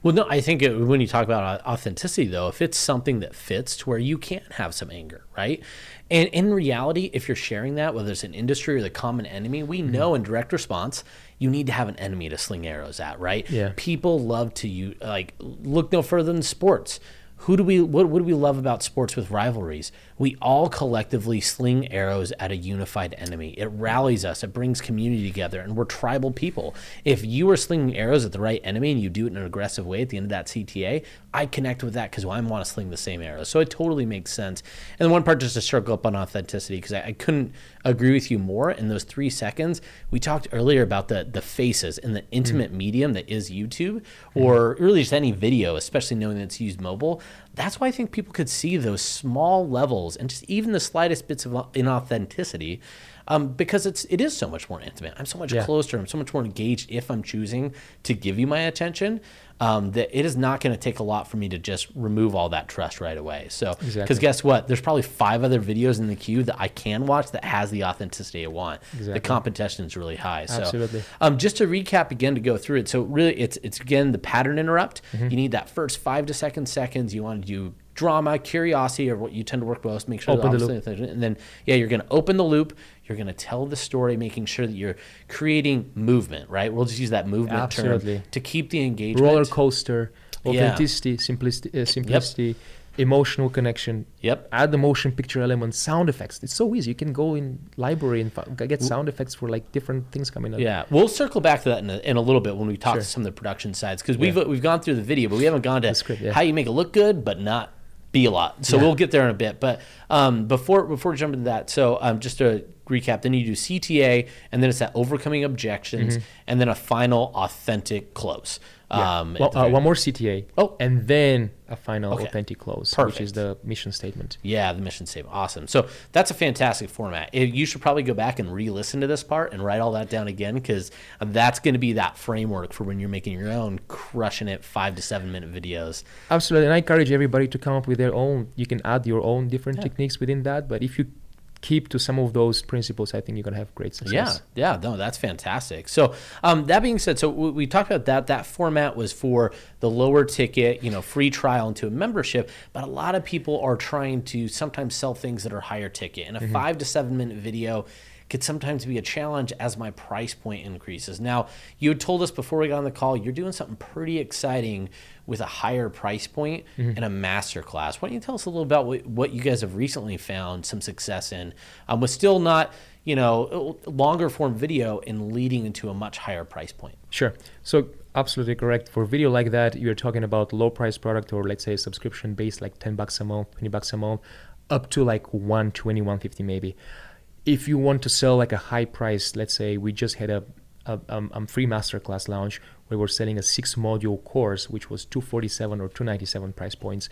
Well, no, I think it, when you talk about authenticity, though, if it's something that fits to where you can have some anger, right? And in reality, if you're sharing that, whether it's an industry or the common enemy, we Mm-hmm. know in direct response, you need to have an enemy to sling arrows at, right? Yeah. People love to you like look no further than sports. Who do we what, what do we love about sports with rivalries? We all collectively sling arrows at a unified enemy. It rallies us, it brings community together, and we're tribal people. If you are slinging arrows at the right enemy and you do it in an aggressive way at the end of that CTA, I connect with that because I want to sling the same arrows. So it totally makes sense. And the one part just to circle up on authenticity, because I, I couldn't agree with you more in those three seconds. We talked earlier about the the faces and the intimate mm. medium that is YouTube, mm-hmm. or really just any video, especially knowing that it's used mobile. That's why I think people could see those small levels and just even the slightest bits of inauthenticity, um, because it's it is so much more intimate. I'm so much Yeah. closer. I'm so much more engaged if I'm choosing to give you my attention. Um, that it is not going to take a lot for me to just remove all that trust right away. So, because Exactly. guess what? There's probably five other videos in the queue that I can watch that has the authenticity I want. The competition is really high. So, Absolutely. um, just to recap again to go through it. So really, it's it's again the pattern interrupt. Mm-hmm. You need that first five to second seconds. You want to do drama, curiosity, or what you tend to work most. Make sure Open the obviously- and then yeah, you're going to open the loop. You're going to tell the story, making sure that you're creating movement. Right? We'll just use that movement Absolutely. term to keep the engagement. Roller coaster, Yeah. authenticity, simplicity, uh, simplicity emotional connection. Yep. Add the motion picture element, sound effects. It's so easy. You can go in library and get sound effects for like different things coming up. Yeah, we'll circle back to that in a, in a little bit when we talk Sure. to some of the production sides because we've we've gone through the video, but we haven't gone to script, yeah. how you make it look good but not be a lot. So Yeah. we'll get there in a bit. But um, before before we jump into that, so um, just to recap, then you do CTA, and then it's that overcoming objections, Mm-hmm. and then a final authentic close. Yeah. Um, at well, uh, one more CTA. Oh. and then a final Okay. authentic close, which is the mission statement. Yeah, the mission statement. Awesome. So that's a fantastic format. Eh, You should probably go back and re listen to this part and write all that down again because that's going to be that framework for when you're making your own crushing it five to seven minute videos. Absolutely, and I encourage everybody to come up with their own. You can add your own different techniques within that, but if you keep to some of those principles, I think you're gonna have great success. Yeah, yeah, no, that's fantastic. So, um, that being said, so we, we talked about that. That format was for the lower ticket, you know, free trial into a membership. But a lot of people are trying to sometimes sell things that are higher ticket, and a five to seven minute video could sometimes be a challenge as my price point increases. Now, you had told us before we got on the call, you're doing something pretty exciting with a higher price point point and a master class. Why don't you tell us a little about what, what you guys have recently found some success in um, with still not, you know, longer form video and leading into a much higher price point? Sure. So absolutely correct. For video like that, you're talking about low price product or let's say subscription based like 10 bucks a month, 20 bucks a month, up to like 120, 150 maybe. If you want to sell like a high price, let's say we just had a, a um, um, free masterclass launch where we're selling a six module course, which was 247 or 297 price points.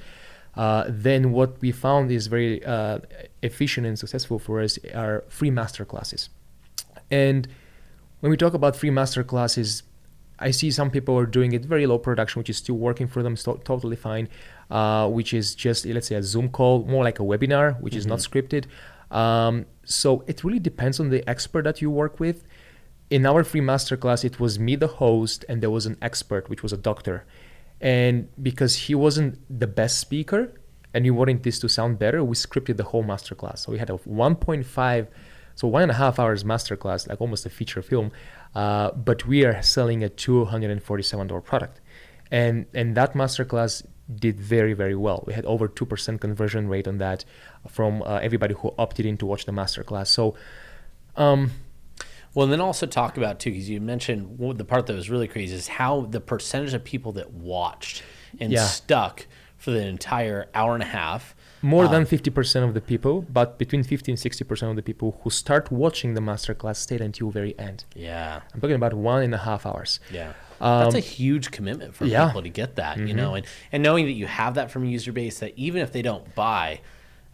Uh, then what we found is very uh, efficient and successful for us are free master classes. And when we talk about free master classes, I see some people are doing it very low production, which is still working for them, so totally fine. Uh, which is just let's say a Zoom call, more like a webinar, which is not scripted. Um, so it really depends on the expert that you work with. In our free masterclass, it was me, the host, and there was an expert, which was a doctor. And because he wasn't the best speaker, and we wanted this to sound better, we scripted the whole masterclass. So we had a 1.5, so one and a half hours masterclass, like almost a feature film. Uh, but we are selling a $247 product, and and that masterclass did very very well. We had over two percent conversion rate on that from uh, everybody who opted in to watch the masterclass. So. Um, Well, and then also talk about too, because you mentioned well, the part that was really crazy is how the percentage of people that watched and Yeah. stuck for the entire hour and a half. more Um, than 50% of the people, but between 50 and 60% of the people who start watching the masterclass stayed until very end. Yeah, I'm talking about one and a half hours. yeah. Um, That's a huge commitment for yeah. Mm-hmm. people to get that, you know, and and knowing that you have that from a user base that even if they don't buy.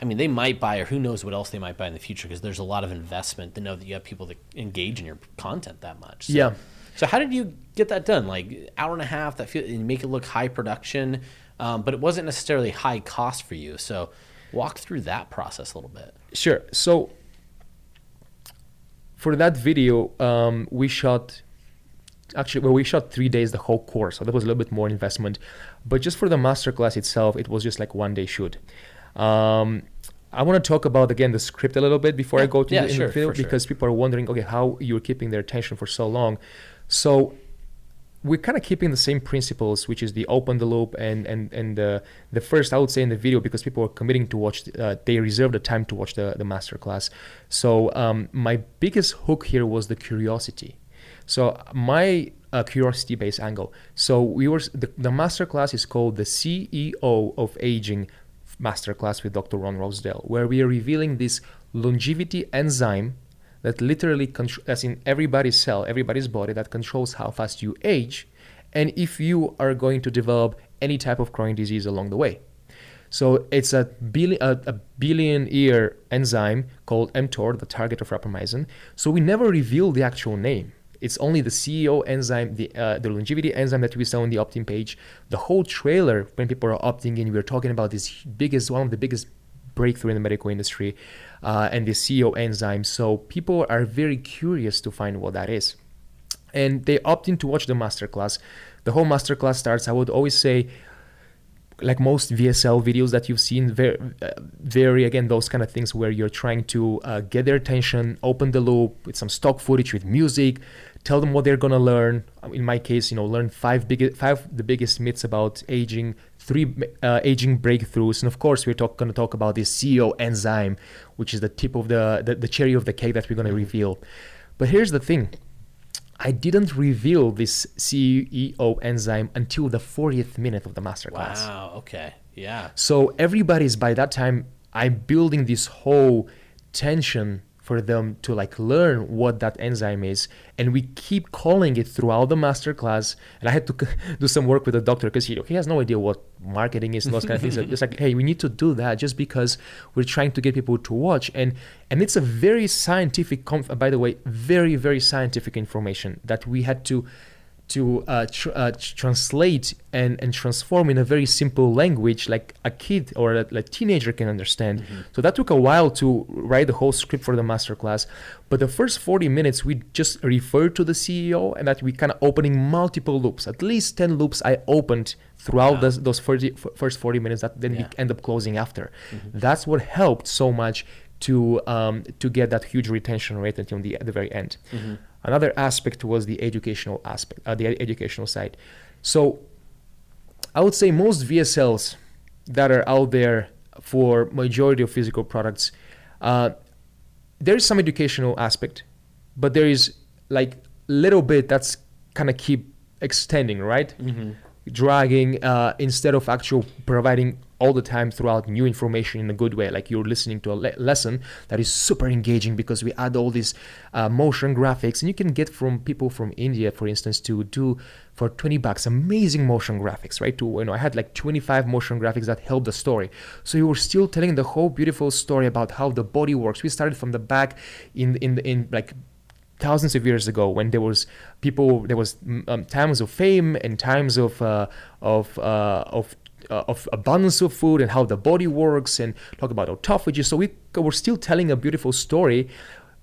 I mean, they might buy, or who knows what else they might buy in the future, because there's a lot of investment to know that you have people that engage in your content that much. So, Yeah. So how did you get that done? Like hour and a half, that feel, and you make it look high production, um, but it wasn't necessarily high cost for you. So walk through that process a little bit. Sure. So for that video, um, we shot actually well we shot three days the whole course, so that was a little bit more investment. But just for the masterclass itself, it was just like one day shoot. Um, I want to talk about again the script a little bit before I go to yeah, the, sure, video for sure. because people are wondering, okay, how you're keeping their attention for so long. So we're kind of keeping the same principles, which is the open the loop and and and the the first I would say in the video because people are committing to watch, uh, they reserve the time to watch the the master class. So um, my biggest hook here was the curiosity. So my uh, curiosity based angle. So we were the the master class is called the CEO of Aging masterclass with Dr. Ron Rosedale, where we are revealing this longevity enzyme that literally as in everybody's cell, everybody's body that controls how fast you age, and if you are going to develop any type of chronic disease along the way. So it's a billion, a, a billion year enzyme called mTOR, the target of rapamycin. So we never reveal the actual name. It's only the CEO enzyme, the uh, the longevity enzyme that we saw on the opt-in page. The whole trailer, when people are opting in, we're talking about this biggest, one of the biggest breakthrough in the medical industry, uh, and the CEO enzyme. So people are very curious to find what that is, and they opt in to watch the masterclass. The whole masterclass starts. I would always say like most VSL videos that you've seen, very, uh, very again those kind of things where you're trying to uh, get their attention, open the loop with some stock footage with music, tell them what they're gonna learn. In my case, you know, learn five big, five the biggest myths about aging, three uh, aging breakthroughs, and of course we're talk, gonna talk about this CEO enzyme, which is the tip of the, the the cherry of the cake that we're gonna reveal. But here's the thing. I didn't reveal this CEO enzyme until the 40th minute of the masterclass. Wow. Okay. Yeah. So everybody's by that time, I'm building this whole tension for them to like learn what that enzyme is and we keep calling it throughout the master class and i had to do some work with the doctor because he, he has no idea what marketing is and those kind of things. It's like hey we need to do that just because we're trying to get people to watch and and it's a very scientific conf- by the way very very scientific information that we had to to uh, tr- uh, translate and, and transform in a very simple language like a kid or a, a teenager can understand. Mm-hmm. So that took a while to write the whole script for the masterclass. But the first 40 minutes, we just referred to the CEO and that we kind of opening multiple loops. At least 10 loops I opened throughout yeah. those 40, first 40 minutes that then yeah. we end up closing after. Mm-hmm. That's what helped so much to um, to get that huge retention rate until the, at the very end. Mm-hmm. Another aspect was the educational aspect, uh, the educational side. So I would say most VSLs that are out there for majority of physical products, uh, there is some educational aspect, but there is like little bit that's kind of keep extending, right? Mm-hmm. Dragging uh, instead of actual providing all the time throughout new information in a good way like you're listening to a le- lesson that is super engaging because we add all these uh, motion graphics. And you can get from people from india for instance to do for 20 bucks amazing motion graphics right? To you know i had like 25 motion graphics that help the story. So you were still telling the whole beautiful story about how the body works. We started from the back in in in like thousands of years ago when there was people there was mm, um, times of fame and times of uh, of uh, of uh, of abundance of food and how the body works and talk about autophagy. So we were still telling a beautiful story,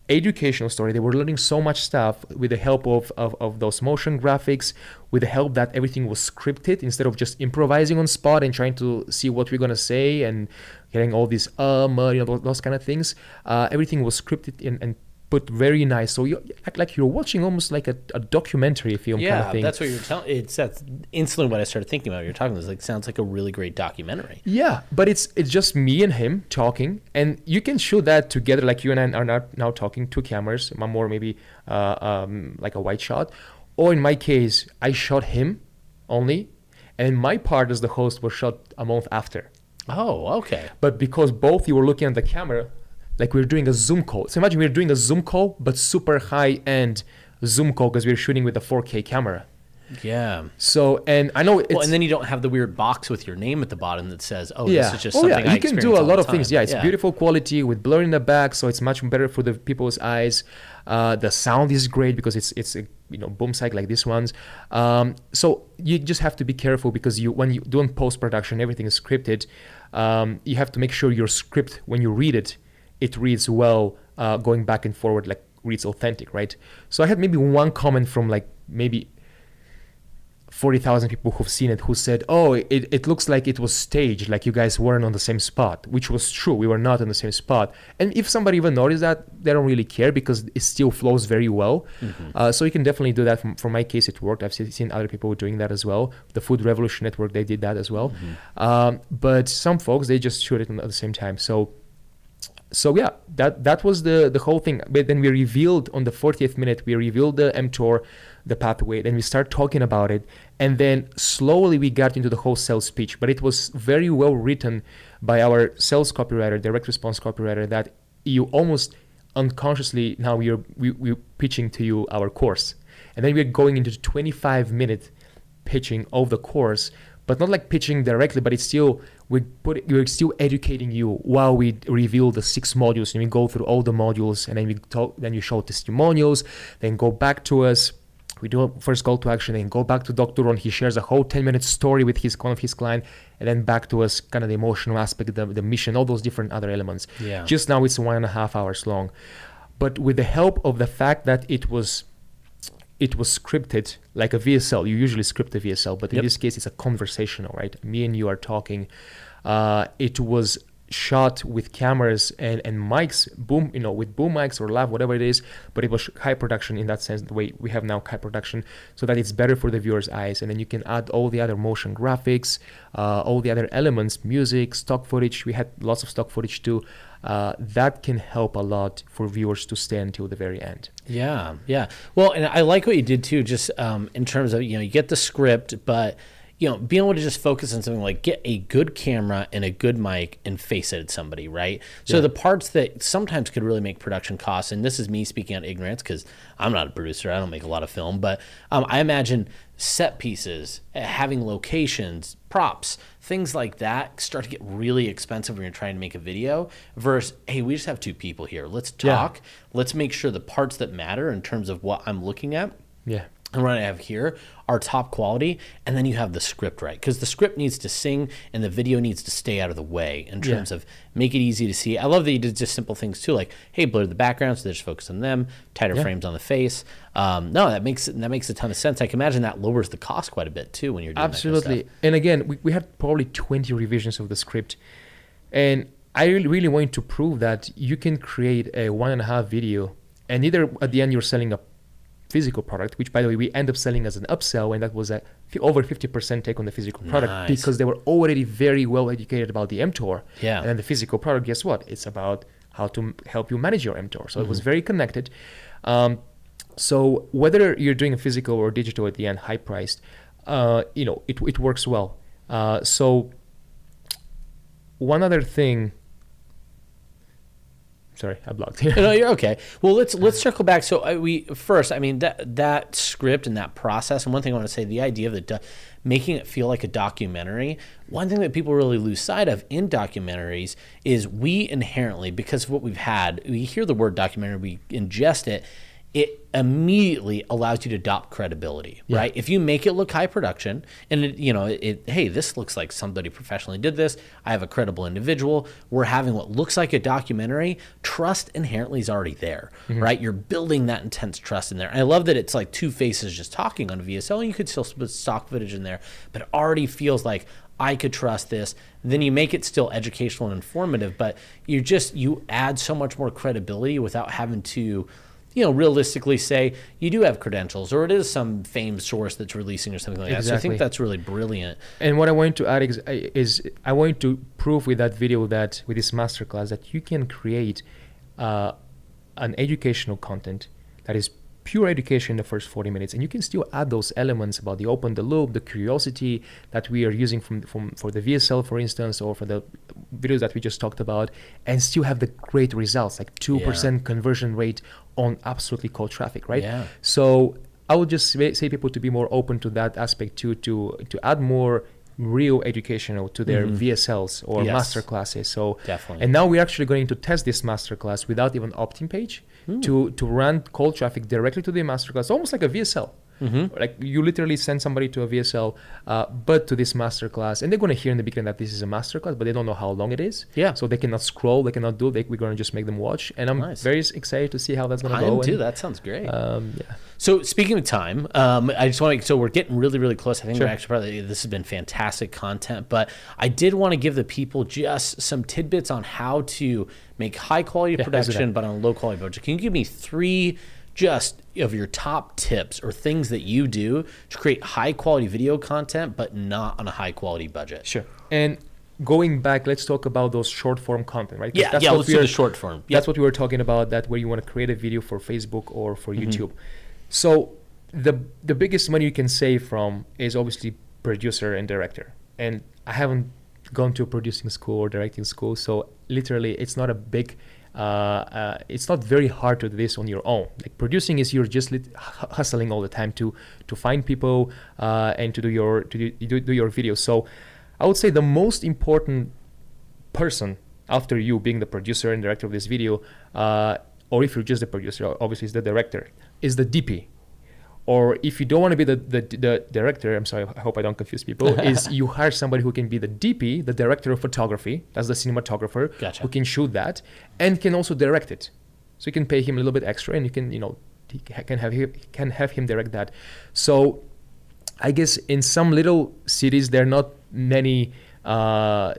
educational story. They were learning so much stuff with the help of, of, of those motion graphics, with the help that everything was scripted instead of just improvising on spot and trying to see what we're gonna say and getting all these um, uh, you know, those, those kind of things. Uh, everything was scripted and, and but very nice. So you act like you're watching almost like a, a documentary film yeah, kind of thing. that's what you're telling. It's that's instantly what I started thinking about. You're talking this like sounds like a really great documentary. Yeah, but it's it's just me and him talking, and you can shoot that together. Like you and I are not now talking two cameras, more maybe uh, um, like a wide shot, or in my case, I shot him only, and my part as the host was shot a month after. Oh, okay. But because both you were looking at the camera, like we're doing a Zoom call. So imagine we're doing a Zoom call, but super high end Zoom call because we're shooting with a 4K camera. Yeah. So and I know it's well, and then you don't have the weird box with your name at the bottom that says, "Oh, yeah. this is just oh, something." Yeah. I you can do a lot of time. things. Yeah, it's yeah. beautiful quality with blur in the back, so it's much better for the people's eyes. Uh, the sound is great because it's it's a you know boom cycle like this one's. Um, so you just have to be careful because you when you do post production, everything is scripted. Um, you have to make sure your script when you read it it reads well uh, going back and forward like reads authentic right so i had maybe one comment from like maybe 40,000 people who've seen it who said, Oh, it, it looks like it was staged, like you guys weren't on the same spot, which was true. We were not on the same spot. And if somebody even noticed that, they don't really care because it still flows very well. Mm-hmm. Uh, so you can definitely do that. From, from my case, it worked. I've seen other people doing that as well. The Food Revolution Network, they did that as well. Mm-hmm. Um, but some folks, they just shoot it at the same time. So so yeah, that that was the the whole thing. But then we revealed on the 40th minute, we revealed the mTOR, the pathway. Then we start talking about it, and then slowly we got into the whole sales speech. But it was very well written by our sales copywriter, direct response copywriter, that you almost unconsciously now we are we, we're pitching to you our course, and then we're going into the 25 minute pitching of the course but not like pitching directly, but it's still we put we're still educating you while we reveal the six modules and we go through all the modules and then we talk then you show testimonials, then go back to us. We do a first call to action and go back to Dr. Ron. He shares a whole 10 minute story with his one of his client, and then back to us, kind of the emotional aspect, the, the mission, all those different other elements. Yeah. Just now it's one and a half hours long. But with the help of the fact that it was it was scripted like a VSL. You usually script a VSL, but in yep. this case, it's a conversational, right? Me and you are talking. Uh, it was shot with cameras and, and mics, boom, you know, with boom mics or lav, whatever it is, but it was high production in that sense, the way we have now high production, so that it's better for the viewer's eyes. And then you can add all the other motion graphics, uh, all the other elements, music, stock footage. We had lots of stock footage too. Uh, that can help a lot for viewers to stay until the very end. Yeah, yeah. Well, and I like what you did too, just um, in terms of you know you get the script, but you know, being able to just focus on something like get a good camera and a good mic and face it at somebody, right? So the parts that sometimes could really make production costs, and this is me speaking on ignorance because I'm not a producer, I don't make a lot of film, but um, I imagine set pieces, uh, having locations, props, things like that start to get really expensive when you're trying to make a video versus, hey, we just have two people here. Let's Yeah. talk. Let's make sure the parts that matter in terms of what I'm looking at Yeah. And what I have here are top quality, and then you have the script right because the script needs to sing and the video needs to stay out of the way in Yeah. terms of make it easy to see. I love that you did just simple things too, like hey, blur the background so they just focus on them, tighter Yeah. frames on the face. Um, no, that makes that makes a ton of sense. I can imagine that lowers the cost quite a bit too when you're doing that kind of Absolutely. and again, we, we had probably 20 revisions of the script. And I really, really wanted to prove that you can create a one and a half video, and either at the end you're selling a physical product, which by the way, we end up selling as an upsell, and that was a f- over 50% take on the physical product Nice. because they were already very well educated about the mTOR. Yeah. And then the physical product, guess what? It's about how to m- help you manage your mTOR. So it Mm-hmm. was very connected. Um, so whether you're doing a physical or digital at the end, high priced, uh, you know, it, it works well. Uh, so one other thing. Sorry, I blocked here. no, you're okay. Well, let's let's circle back. So uh, we first, I mean that that script and that process. And one thing I want to say, the idea of the do- making it feel like a documentary. One thing that people really lose sight of in documentaries is we inherently, because of what we've had, we hear the word documentary, we ingest it. It immediately allows you to adopt credibility, right? If you make it look high production, and it, you know, it, it, hey, this looks like somebody professionally did this. I have a credible individual. We're having what looks like a documentary. Trust inherently is already there, mm-hmm. right? You're building that intense trust in there. And I love that it's like two faces just talking on a VSL. You could still put stock footage in there, but it already feels like I could trust this. Then you make it still educational and informative, but you just you add so much more credibility without having to you know, realistically say you do have credentials or it is some famed source that's releasing or something like that. So I think that's really brilliant. And what I want to add is, is I want to prove with that video that with this masterclass that you can create uh, an educational content that is pure education in the first 40 minutes and you can still add those elements about the open the loop the curiosity that we are using from, from for the vsl for instance or for the videos that we just talked about and still have the great results like 2% conversion rate on absolutely cold traffic right Yeah. so I would just say, people to be more open to that aspect too, to to add more real educational to their VSLs or Mm-hmm. Yes. master classes. So Definitely. and now we're actually going to test this master class without even opt-in page Hmm. to to run cold traffic directly to the master class, almost like a VSL. Mm-hmm. Like you literally send somebody to a VSL, uh, but to this masterclass, and they're going to hear in the beginning that this is a masterclass, but they don't know how long it is. Yeah. So they cannot scroll, they cannot do. They, we're going to just make them watch, and I'm Nice. very excited to see how that's going to I go. am too. and, That sounds great. um, yeah. So speaking of time, um, I just want to. So we're getting really, really close. I think Sure. we're actually probably this has been fantastic content, but I did want to give the people just some tidbits on how to make high quality let's production, but on a low quality budget. Can you give me three just of your top tips or things that you do to create high quality video content, but not on a high quality budget? Sure. And going back, let's talk about those short form content, right? Yeah, that's yeah. what Let's we do are- the short form. That's what we were talking about. That where you want to create a video for Facebook or for Mm-hmm. YouTube. So the the biggest money you can save from is obviously producer and director. And I haven't gone to a producing school or directing school, so literally it's not a big. Uh, uh, it's not very hard to do this on your own. Like producing is you're just lit- hustling all the time to to find people uh, and to do your to do, do, your videos. So I would say the most important person after you being the producer and director of this video, uh, or if you're just the producer, obviously it's the director, is the DP. Or if you don't want to be the, the, the director, I'm sorry, I hope I don't confuse people, is you hire somebody who can be the DP, the director of photography, that's the cinematographer, Gotcha. who can shoot that and can also direct it. So you can pay him a little bit extra and you can, you know, he can have him, can have him direct that. So I guess in some little cities there are not many uh,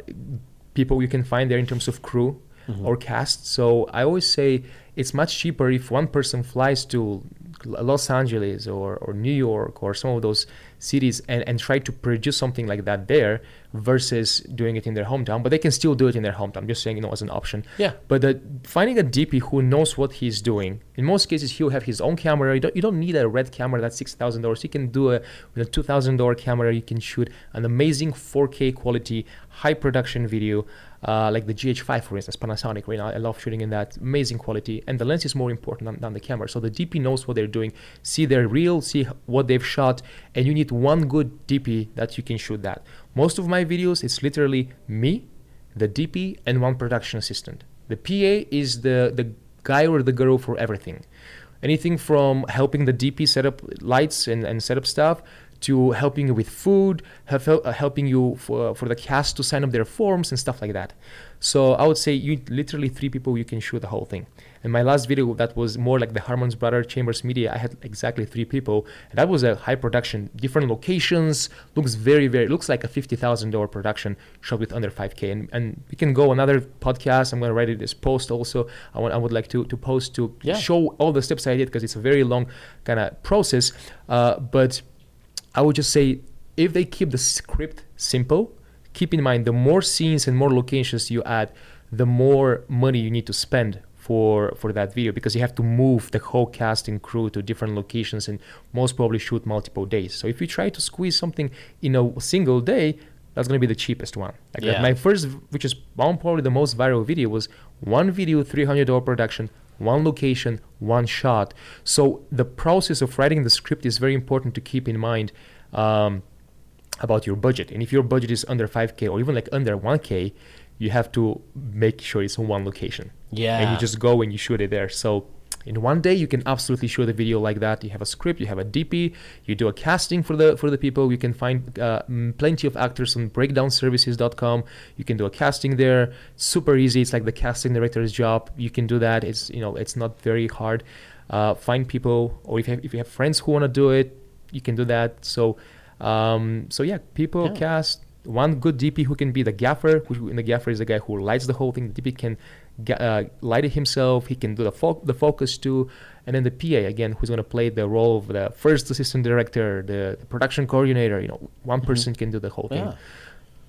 people you can find there in terms of crew or cast. So I always say it's much cheaper if one person flies to Los Angeles or, or New York or some of those cities and, and try to produce something like that there versus doing it in their hometown. But they can still do it in their hometown. I'm just saying, you know, as an option. Yeah. But the, finding a DP who knows what he's doing, in most cases, he'll have his own camera. You don't, you don't need a red camera that's $6,000. You can do a, with a $2,000 camera, you can shoot an amazing 4K quality, high production video uh, like the GH5, for instance, Panasonic. Right now, I love shooting in that amazing quality, and the lens is more important than, than, the camera. So the DP knows what they're doing, see their reel, see what they've shot, and you need one good DP that you can shoot that. Most of my videos, it's literally me, the DP, and one production assistant. The PA is the the guy or the girl for everything. Anything from helping the DP set up lights and, and set up stuff to helping you with food, uh, helping you for, for the cast to sign up their forms and stuff like that. So I would say you literally three people you can shoot the whole thing. And my last video that was more like the Harmon's Brother Chambers Media, I had exactly three people, and that was a high production, different locations. Looks very very looks like a fifty thousand dollar production shot with under five k. And and we can go another podcast. I'm gonna write it this post also. I want I would like to to post to yeah. show all the steps I did because it's a very long kind of process. Uh, but I would just say if they keep the script simple, keep in mind the more scenes and more locations you add, the more money you need to spend for for that video because you have to move the whole cast and crew to different locations and most probably shoot multiple days. So if you try to squeeze something in a single day, that's gonna be the cheapest one. Like yeah. my first, which is probably the most viral video, was one video, three hundred dollar production, one location, one shot. So the process of writing the script is very important to keep in mind um, about your budget. And if your budget is under 5K or even like under 1K, you have to make sure it's in one location. Yeah. And you just go and you shoot it there. So in one day you can absolutely shoot a video like that. You have a script you have a dp you do a casting for the for the people. You can find uh, plenty of actors on breakdownservices.com you can do a casting there. Super easy. It's like the casting director's job. You can do that. It's you know it's not very hard. Uh, find people or if you have, if you have friends who want to do it you can do that. So um, so yeah people yeah. cast one good DP who can be the gaffer, who in the gaffer is the guy who lights the whole thing. The DP can uh, light it himself. He can do the fo- the focus too, and then the PA again, who's going to play the role of the first assistant director, the, the production coordinator. You know, one mm-hmm. person can do the whole thing. Yeah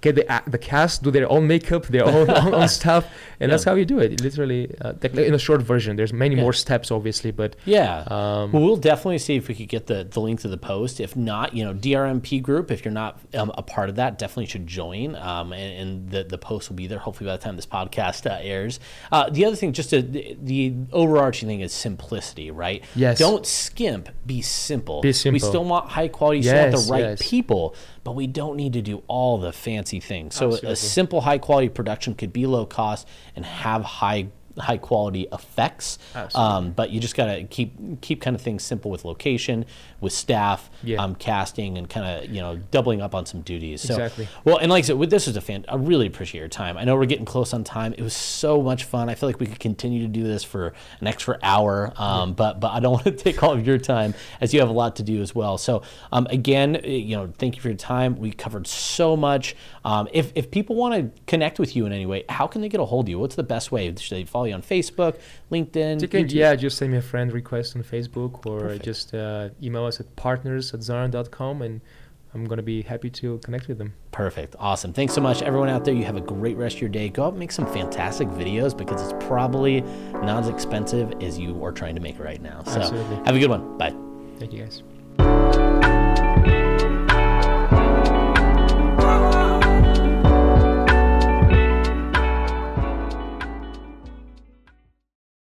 get the the cast do their own makeup, their own, own, stuff, and yeah. that's how you do it. Literally, uh, in a short version. There's many yeah. more steps, obviously, but yeah. Um, well, we'll definitely see if we could get the the link to the post. If not, you know, DRMP group. If you're not um, a part of that, definitely should join. Um, and, and, the the post will be there. Hopefully, by the time this podcast uh, airs. Uh, the other thing, just to, the, the overarching thing is simplicity, right? Yes. Don't skimp. Be simple. Be simple. We still want high quality. Yes, still want the right yes. people but we don't need to do all the fancy things. So Absolutely. a simple high quality production could be low cost and have high high quality effects. Um, but you just gotta keep keep kind of things simple with location, with staff, yeah. um, casting, and kind of you know doubling up on some duties. So, exactly. Well, and like I said, this was a fan. I really appreciate your time. I know we're getting close on time. It was so much fun. I feel like we could continue to do this for an extra hour. Um, yeah. But but I don't want to take all of your time as you have a lot to do as well. So um, again, you know, thank you for your time. We covered so much. Um, if if people want to connect with you in any way, how can they get a hold of you? What's the best way? Should they follow you on Facebook, LinkedIn? Can, yeah, just send me a friend request on Facebook or Perfect. just uh, email us at partners at zaran.com and I'm going to be happy to connect with them. Perfect. Awesome. Thanks so much, everyone out there. You have a great rest of your day. Go out and make some fantastic videos because it's probably not as expensive as you are trying to make right now. So Absolutely. have a good one. Bye. Thank you, guys.